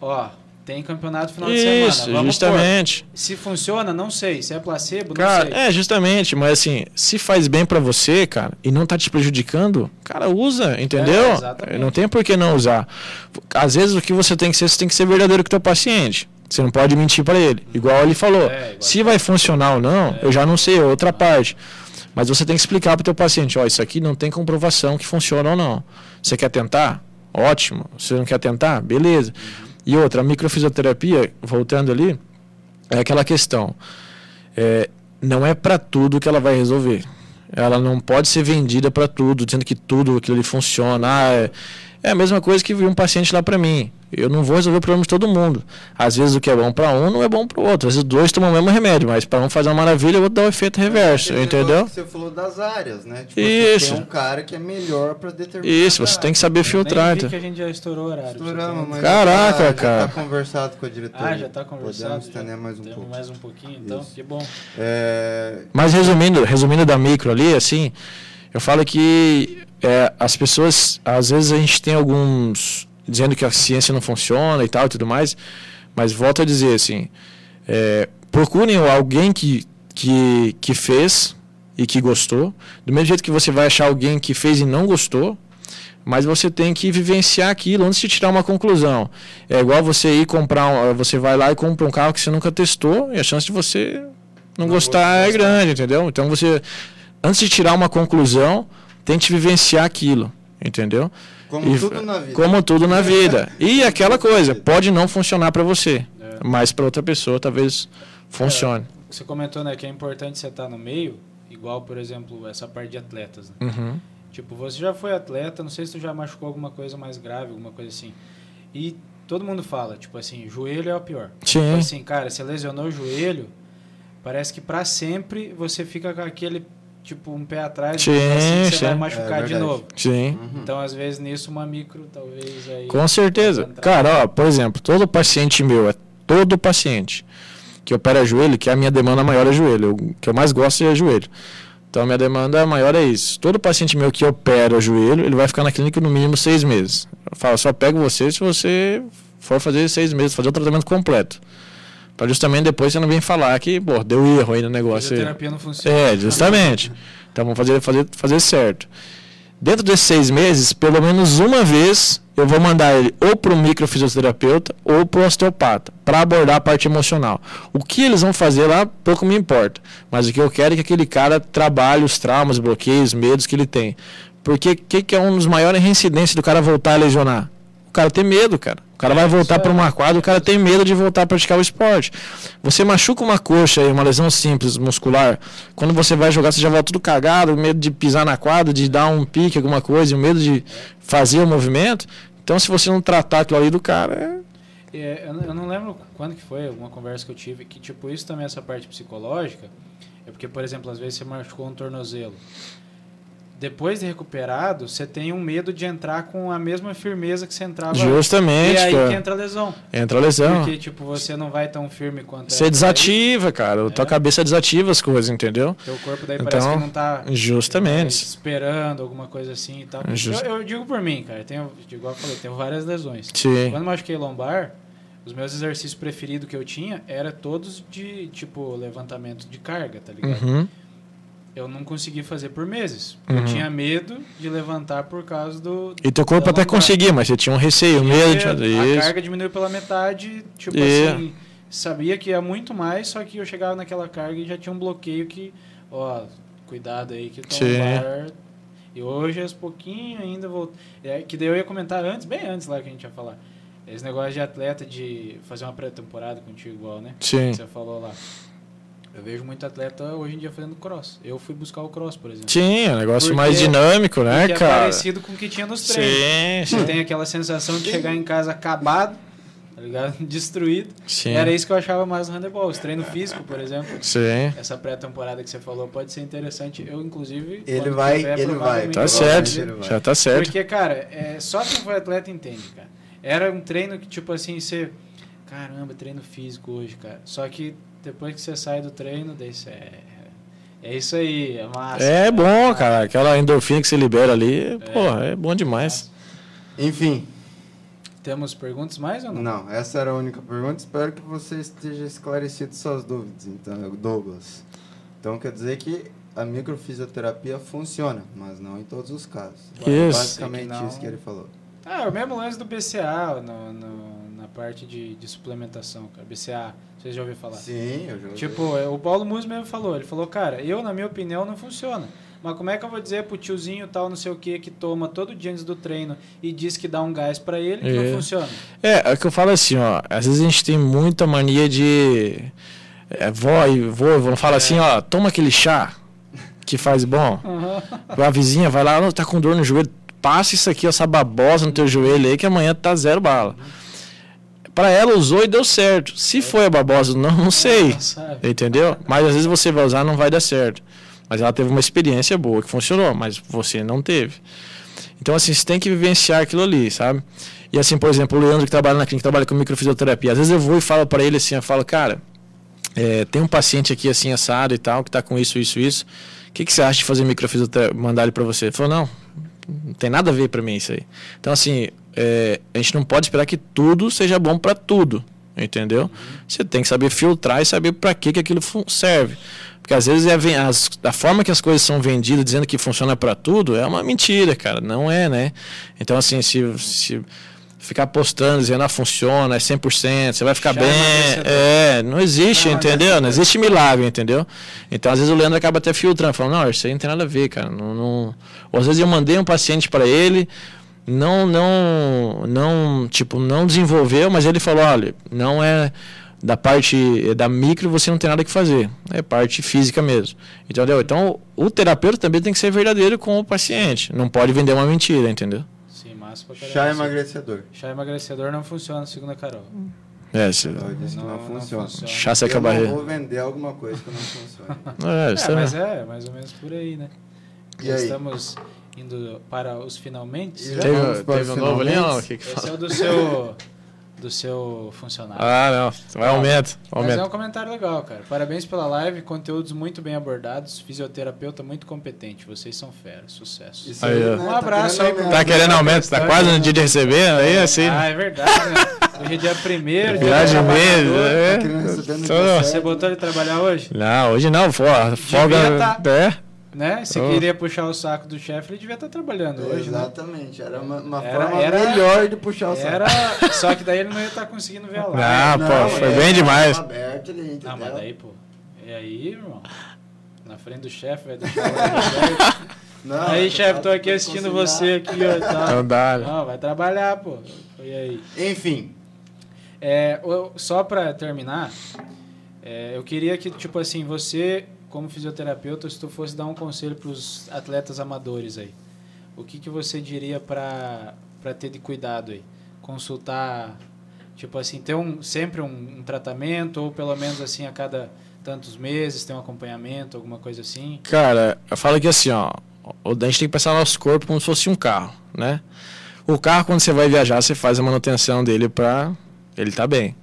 ó, tem campeonato final de Isso, semana. Vamos justamente. Se funciona, não sei. Se é placebo, não Cara, sei. é, justamente, mas assim, se faz bem pra você, cara, e não tá te prejudicando, cara, usa, entendeu? É, não tem por que não usar. Às vezes o que você tem que ser, você tem que ser verdadeiro com o teu paciente. Você não pode mentir pra ele. Igual ele falou. É, se vai funcionar ou não, eu já não sei, é outra parte. Mas você tem que explicar pro teu paciente, ó, isso aqui não tem comprovação que funciona ou não. Você quer tentar? Ótimo. Você não quer tentar? Beleza. E outra, a microfisioterapia, voltando ali, é aquela questão. É, não é para tudo que ela vai resolver. Ela não pode ser vendida para tudo, dizendo que tudo aquilo ali funciona. Ah, é, é a mesma coisa que vir um paciente lá para mim. Eu não vou resolver o problema de todo mundo. Às vezes o que é bom para um não é bom para o outro. Às vezes dois tomam o mesmo remédio, mas para um fazer uma maravilha, o outro dá o efeito reverso, Aquele entendeu? Você falou das áreas, né? Tipo, Isso. Tem um cara que é melhor pra determinar. Isso, você tem que saber filtrar. Então. que a gente já estourou o horário. Estouramos, mas Caraca, já tá, cara. Já tá conversado com a diretoria. Ah, já tá conversado. Podemos estender mais um pouco. mais um pouquinho, então, Isso. que bom. É, Mas resumindo, resumindo da micro ali, assim, eu falo que é, as pessoas, às vezes a gente tem alguns dizendo que a ciência não funciona e tal e tudo mais, mas volto a dizer assim, é, procurem alguém que, que, que fez e que gostou, do mesmo jeito que você vai achar alguém que fez e não gostou, mas você tem que vivenciar aquilo antes de tirar uma conclusão. É igual você ir comprar, um, você vai lá e compra um carro que você nunca testou e a chance de você não, Não gostar é grande, entendeu? Então você, antes de tirar uma conclusão, tente vivenciar aquilo, entendeu? como E- tudo na vida. Como tudo na vida. <laughs> E aquela coisa, pode não funcionar para você, É. mas para outra pessoa talvez funcione. Você comentou, né, que é importante você estar no meio, igual, por exemplo, essa parte de atletas, né? Uhum. Tipo, você já foi atleta, não sei se tu já machucou alguma coisa mais grave, alguma coisa assim. E todo mundo fala, tipo assim, joelho é o pior. Tipo Sim. assim, cara, você lesionou o joelho, parece que pra sempre você fica com aquele, tipo, um pé atrás, Sim, assim, você sim. vai É machucar de verdade. novo. Sim. Uhum. Então, às vezes, nisso, uma micro, talvez, aí... Com certeza. Cara, ó, por exemplo, todo paciente meu, é todo paciente que opera joelho, que a minha demanda maior é joelho. O que eu mais gosto é joelho. Então a minha demanda maior é isso. Todo paciente meu que opera o joelho, ele vai ficar na clínica no mínimo seis meses. Eu falo, só pego você se você for fazer seis meses, fazer o tratamento completo. Para justamente depois você não vem falar que, pô, deu erro aí no negócio. aí. Fisioterapia não funciona. É, justamente. Então vamos fazer, fazer, fazer certo. Dentro desses seis meses, pelo menos uma vez, eu vou mandar ele ou para o microfisioterapeuta ou para o osteopata, para abordar a parte emocional. O que eles vão fazer lá, pouco me importa. Mas o que eu quero é que aquele cara trabalhe os traumas, bloqueios, medos que ele tem. Porque o que, que é um dos maiores reincidências do cara voltar a lesionar? O cara tem medo, cara. O cara É, vai voltar para uma quadra, o cara tem medo de voltar a praticar o esporte. Você machuca uma coxa uma lesão simples muscular, quando você vai jogar, você já volta tudo cagado, medo de pisar na quadra, de dar um pique, alguma coisa, o medo de fazer o movimento. Então, se você não tratar aquilo ali do cara, é... É, eu, não- eu não lembro quando que foi, alguma conversa que eu tive, que tipo, isso também, essa parte psicológica, é porque, por exemplo, às vezes você machucou um tornozelo. Depois de recuperado, você tem um medo de entrar com a mesma firmeza que você entrava justamente, E aí cara, que entra a lesão. entra a lesão. Porque, tipo, você não vai tão firme quanto Você é. desativa, cara. A tua É. cabeça desativa as coisas, entendeu? Teu corpo daí parece Então, que não tá Justamente. esperando alguma coisa assim e tal. Just- Eu, eu digo por mim, cara, tenho, igual eu falei, tenho várias lesões. Sim. Quando eu machuquei lombar, os meus exercícios preferidos que eu tinha era todos de, tipo, levantamento de carga, tá ligado? Uhum. Eu não consegui fazer por meses. Uhum. Eu tinha medo de levantar por causa do. E teu corpo até conseguia, mas você tinha um receio, Tinha medo de fazer A isso. carga diminuiu pela metade, tipo É. assim, sabia que ia muito mais, só que eu chegava naquela carga e já tinha um bloqueio que, ó, cuidado aí que o lombar... E hoje, aos pouquinho ainda vou... É, que daí eu ia comentar antes, bem antes lá que a gente ia falar. Esse negócio de atleta de fazer uma pré-temporada contigo igual, né? Sim. Que você falou lá. Eu vejo muito atleta hoje em dia fazendo cross. Eu fui buscar o cross, por exemplo. Sim, é um negócio Porque- mais dinâmico, né, é cara? parecido com o que tinha nos treinos. Sim, Você sim. tem aquela sensação de chegar em casa acabado, tá ligado? <laughs> Destruído. Sim. Era isso que eu achava mais no handebol. Os treinos físicos, por exemplo. Sim. Essa pré-temporada que você falou pode ser interessante. Eu, inclusive. Ele vai- tiver, ele vai. Tá certo. vai. Já tá certo. Porque, cara, é, só quem foi atleta entende, cara. Era um treino que, tipo assim, você. Caramba, treino físico hoje, cara. Só que depois que você sai do treino, daí você. É, é isso aí, é massa. É bom, cara. Aquela endorfina que você libera ali, porra, é bom demais. Enfim, Temos perguntas mais ou não? não, essa era a única pergunta. Espero que você esteja esclarecido suas dúvidas, então, Douglas. Então quer dizer que a microfisioterapia funciona, mas não em todos os casos. Isso. Basicamente que não. isso que ele falou. Ah, o mesmo lance do BCA no, no- na parte de, de suplementação, cara. BCA, vocês já ouviram falar? Sim, eu já Tipo, é, o Paulo Musi mesmo falou. Ele falou, cara, eu, na minha opinião, não funciona. Mas como é que eu vou dizer pro tiozinho tal, não sei o que, que toma todo dia antes do treino e diz que dá um gás pra ele, que É. não funciona? É, é o que eu falo assim, ó. Às vezes a gente tem muita mania de. É, vó e vô, vão falar assim, ó, toma aquele chá que faz bom. A vizinha vai lá, "Não, tá com dor no joelho, passa isso aqui, essa babosa no teu joelho aí, que amanhã tá zero bala. Pra ela usou e deu certo. Se foi a babosa não, não sei. Entendeu? Mas às vezes você vai usar não vai dar certo. Mas ela teve uma experiência boa que funcionou, mas você não teve. Então, assim, você tem que vivenciar aquilo ali, sabe? E assim, por exemplo, o Leandro que trabalha na clínica, trabalha com microfisioterapia. Às vezes eu vou e falo para ele assim, eu falo, cara, é, tem um paciente aqui assim assado e tal, que tá com isso, isso, isso. O que, que você acha de fazer microfisioterapia? Mandar ele para você? Ele falou, não, não tem nada a ver para mim isso aí. Então, assim, é, a gente não pode esperar que tudo seja bom para tudo, entendeu? Você tem que saber filtrar e saber para que, que aquilo serve. Porque às vezes é as, a forma que as coisas são vendidas dizendo que funciona para tudo é uma mentira, cara. Não é, né? Então, assim, se, se ficar postando, dizendo, ah, funciona, é 100%, você vai ficar bem. É, não existe, Chá entendeu? Não existe milagre, entendeu? Então, às vezes o Leandro acaba até filtrando, falando, não, isso aí não tem nada a ver, cara. Não, não... Ou às vezes eu mandei um paciente para ele, não, não, não, tipo, não desenvolveu, mas ele falou, olha, não é da parte da micro você não tem nada que fazer, é parte física mesmo, entendeu? Então o terapeuta também tem que ser verdadeiro com o paciente, não pode vender uma mentira, entendeu? Massa pra caramba. Chá emagrecedor. Chá emagrecedor não funciona, segundo a Carol. É, se, Eu disse que Não- não, não funciona. funciona. chá seca a eu barreira. vou vender alguma coisa que não funciona. <laughs> É, É, é- mas é, mais ou menos por aí, né? E Já aí? estamos indo para os finalmente. Teve, teve um novo ali, não? O que que Esse fala? é o do seu <laughs> do seu funcionário. Ah, não. Vai aumento. Mas Aumento. é um comentário legal, cara. Parabéns pela live, conteúdos muito bem abordados, fisioterapeuta muito competente. Vocês são fera, sucesso. Isso Aí, né, Um tá abraço querendo aí pro- aumento. Tá querendo aumento? Tá quase no dia de receber? Aí assim. Ah, é verdade, né? Hoje é dia primeiro, dia Viagem do mesmo. trabalhador. É. Tá querendo receber no Só- dia Você botou ele trabalhar hoje? Não, hoje não, pô. Folga. tá. É. Né? Se Oh. queria puxar o saco do chefe, ele devia estar trabalhando hoje, né? Exatamente, era uma, uma Era- forma era- melhor de puxar o saco. Era... Só que daí ele não ia estar conseguindo ver a live. Ah, Não, pô, foi é, bem demais. Aberto ali, entendeu? Não, mas daí, pô. E aí, irmão? Na frente do chefe, vai deixar o. <laughs> Não, Aí, eu chefe, tô aqui assistindo conciliar. você aqui, ó. <laughs> Tá. Não dá. né? Não, vai trabalhar, pô. E aí? Enfim, É, só pra terminar, é, eu queria que, tipo assim, você, como fisioterapeuta, se tu fosse dar um conselho pros atletas amadores aí, o que, que você diria pra ter de cuidado aí? Consultar, tipo assim, ter um, sempre um, um tratamento, ou pelo menos assim, a cada tantos meses, ter um acompanhamento, alguma coisa assim? Cara, eu falo que assim, ó. A gente tem que pensar no nosso corpo como se fosse um carro, né? O carro, quando você vai viajar, você faz a manutenção dele pra ele tá bem.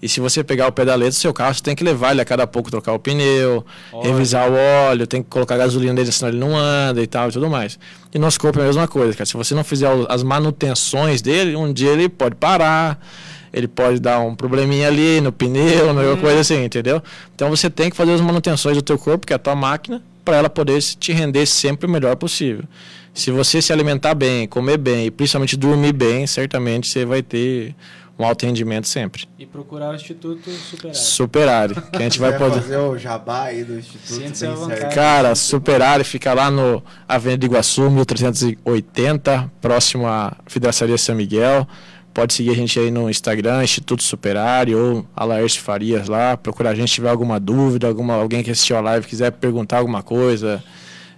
E se você pegar o pedaleto, seu carro, você tem que levar ele a cada pouco, trocar o pneu, Óleo. revisar o óleo, tem que colocar gasolina nele, senão ele não anda e tal e tudo mais. E nosso corpo é a mesma coisa, cara. Se você não fizer as manutenções dele, um dia ele pode parar, ele pode dar um probleminha ali no pneu, alguma coisa assim, entendeu? Então você tem que fazer as manutenções do teu corpo, que é a tua máquina, para ela poder te render sempre o melhor possível. Se você se alimentar bem, comer bem e principalmente dormir bem, certamente você vai ter um alto rendimento sempre. E procurar o Instituto Superar. Superário, que a gente vai poder. fazer o jabá aí do Instituto certo. Cara, Superário fica lá no Avenida Iguaçu, 1380, próximo à Vidraçaria São Miguel. Pode seguir a gente aí no Instagram, Instituto Superário, ou Alaércio Farias lá. Procurar a gente se tiver alguma dúvida, alguma, alguém que assistiu a live quiser perguntar alguma coisa.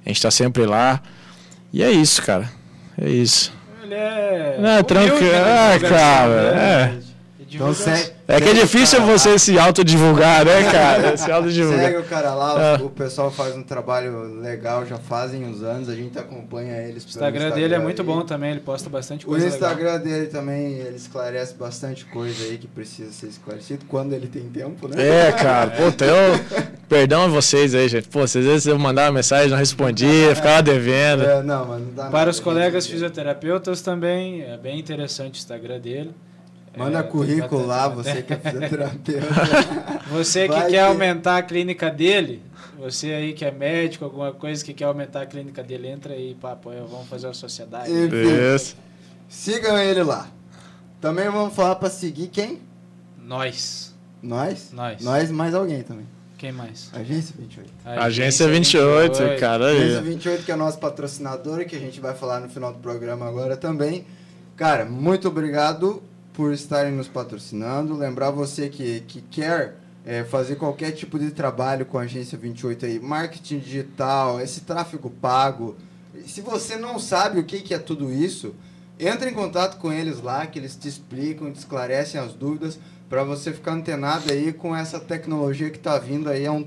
A gente tá sempre lá. E é isso, cara. É isso. Ele é. Não, tranquilo. né, Ah, cara, né? é. Então segue, É que é difícil você se autodivulgar, né, <laughs> cara? Se segue autodivulgar. o cara lá, É. o pessoal faz um trabalho legal, já fazem uns anos, a gente acompanha eles. O pelo Instagram dele é muito aí. bom também, ele posta bastante O coisa legal. Instagram dele também, ele esclarece bastante coisa aí que precisa ser esclarecido quando ele tem tempo, né? É, cara, puta, eu. Perdão a vocês aí, gente. Pô, às vezes eu mandava uma mensagem, não respondia, <laughs> ficava devendo. É, não, mas não dá nada, Para os gente. colegas fisioterapeutas também, é bem interessante o Instagram dele. Manda É, currículo lá, você que é fisioterapeuta. <laughs> Você que Vai quer que- aumentar a clínica dele, você aí que é médico, alguma coisa que quer aumentar a clínica dele, entra aí, papo, vamos fazer uma sociedade. Enfim, Isso. sigam ele lá. Também vamos falar pra seguir quem? Nós. Nós? Nós. Nós mais alguém também. Quem mais? Agência 28. Agência 28, cara. Agência Aí. 28, que é nosso patrocinador, que a gente vai falar no final do programa agora também. Cara, muito obrigado por estarem nos patrocinando. Lembrar você que, que quer é, fazer qualquer tipo de trabalho com a Agência 28 aí, marketing digital, esse tráfego pago. Se você não sabe o que, que é tudo isso, entre em contato com eles lá, que eles te explicam, te esclarecem as dúvidas, para você ficar antenado aí com essa tecnologia que está vindo aí a, um,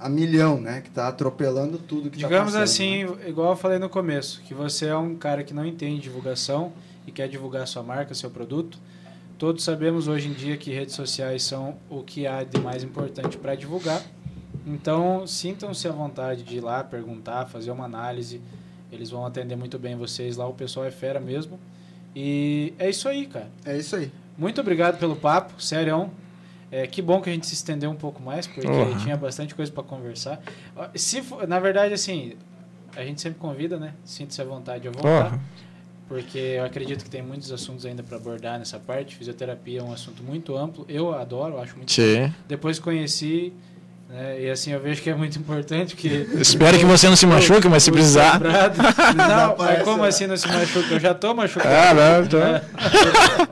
a milhão, né? Que está atropelando tudo que tá Digamos passando, assim, né? igual eu falei no começo, que você é um cara que não entende divulgação e quer divulgar sua marca, seu produto. Todos sabemos hoje em dia que redes sociais são o que há de mais importante para divulgar. Então, sintam-se à vontade de ir lá, perguntar, fazer uma análise. Eles vão atender muito bem vocês lá, o pessoal é fera mesmo. E é isso aí, cara. É isso aí. Muito obrigado pelo papo, sério. É, que bom que a gente se estendeu um pouco mais, porque Uhum. tinha bastante coisa para conversar. Se for- na verdade, assim, a gente sempre convida, né? Sinta-se à vontade à voltar, Porra. Porque eu acredito que tem muitos assuntos ainda para abordar nessa parte. Fisioterapia é um assunto muito amplo. Eu adoro, acho muito. Sim. Depois conheci, né? E assim eu vejo que é muito importante, porque Espero que você não se machuque, mas se precisar. <laughs> Não, mas Aparece como lá. assim não se machuca? Eu já tô machucado. Ah, não, então. <laughs> né?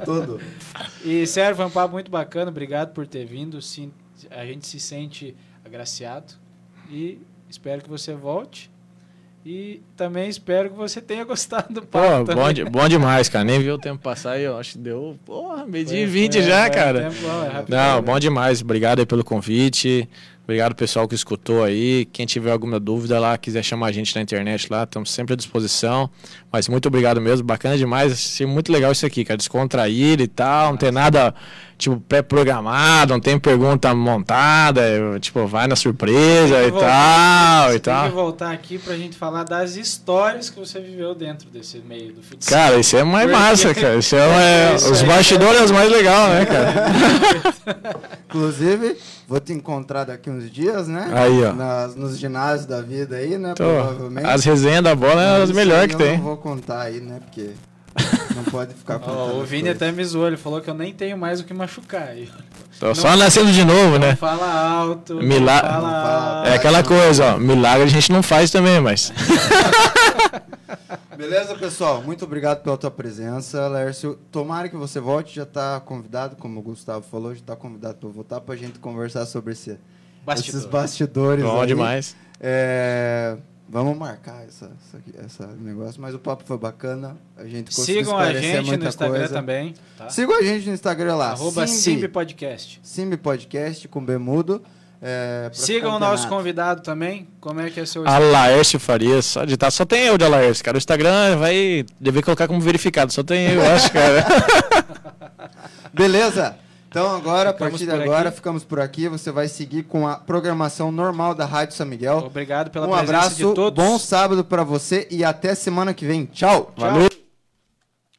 Todo. E sério, foi um papo muito bacana. Obrigado por ter vindo. Sim, a gente se sente agraciado. E espero que você volte. E também espero que você tenha <laughs> gostado do Pô, papo. também. bom, de- bom demais, cara. Nem vi o tempo passar aí, eu acho que deu, porra, meio dia e 20 foi- já, cara. tempo bom, é Não, né? bom demais. Obrigado aí pelo convite. Obrigado pessoal que escutou aí. Quem tiver alguma dúvida lá, quiser chamar a gente na internet lá, estamos sempre à disposição. Mas muito obrigado mesmo, bacana demais. Achei muito legal isso aqui, cara. Descontraído e tal, não tem nada tipo pré-programado, não tem pergunta montada, eu, tipo, vai na surpresa Tem e voltar- tal você e Tem tal. que voltar aqui pra gente falar das histórias que você viveu dentro desse meio do futsal. Cara, isso é mais Porque- massa, cara. Isso é, <laughs> uma- Isso os bastidores é os mais legais, né, cara? <laughs> Inclusive, vou te encontrar daqui uns dias, né? Aí, ó. Nas, nos ginásios da vida aí, né? Tô. Provavelmente. As resenhas da bola é as melhores que eu tem. não vou contar aí, né? Porque não pode ficar contando. Ó, o Vini até me zoou, ele falou que eu nem tenho mais o que machucar. Tô só nascendo de novo, Não né? fala alto. não Milagre- fala Não fala- alto. É aquela coisa, ó. Milagre a gente não faz também, mas. <laughs> Beleza, pessoal? Muito obrigado pela tua presença, Lércio. Tomara que você volte, já está convidado, como o Gustavo falou, já está convidado para voltar para a gente conversar sobre esse, Bastidor. esses bastidores. Bom aí. demais. É, vamos marcar essa, essa, essa negócio, mas o papo foi bacana. A gente conseguiu Sigam a gente no muita Instagram coisa. também. Tá? Sigam a gente no Instagram lá. Arroba Simbi, Simbi Podcast. Simbi Podcast com Bemudo. É, Sigam o nosso convidado também. Como é que é seu Alaércio Farias, só digitar, só tem eu de Alaércio, cara. O Instagram vai dever colocar como verificado, só tem eu acho, cara. <laughs> Beleza? Então agora, a Ficamos partir de agora, aqui. ficamos por aqui. Você vai seguir com a programação normal da Rádio São Miguel. Obrigado pela um presença abraço, de todos. bom sábado pra você e até semana que vem. Tchau. Valeu.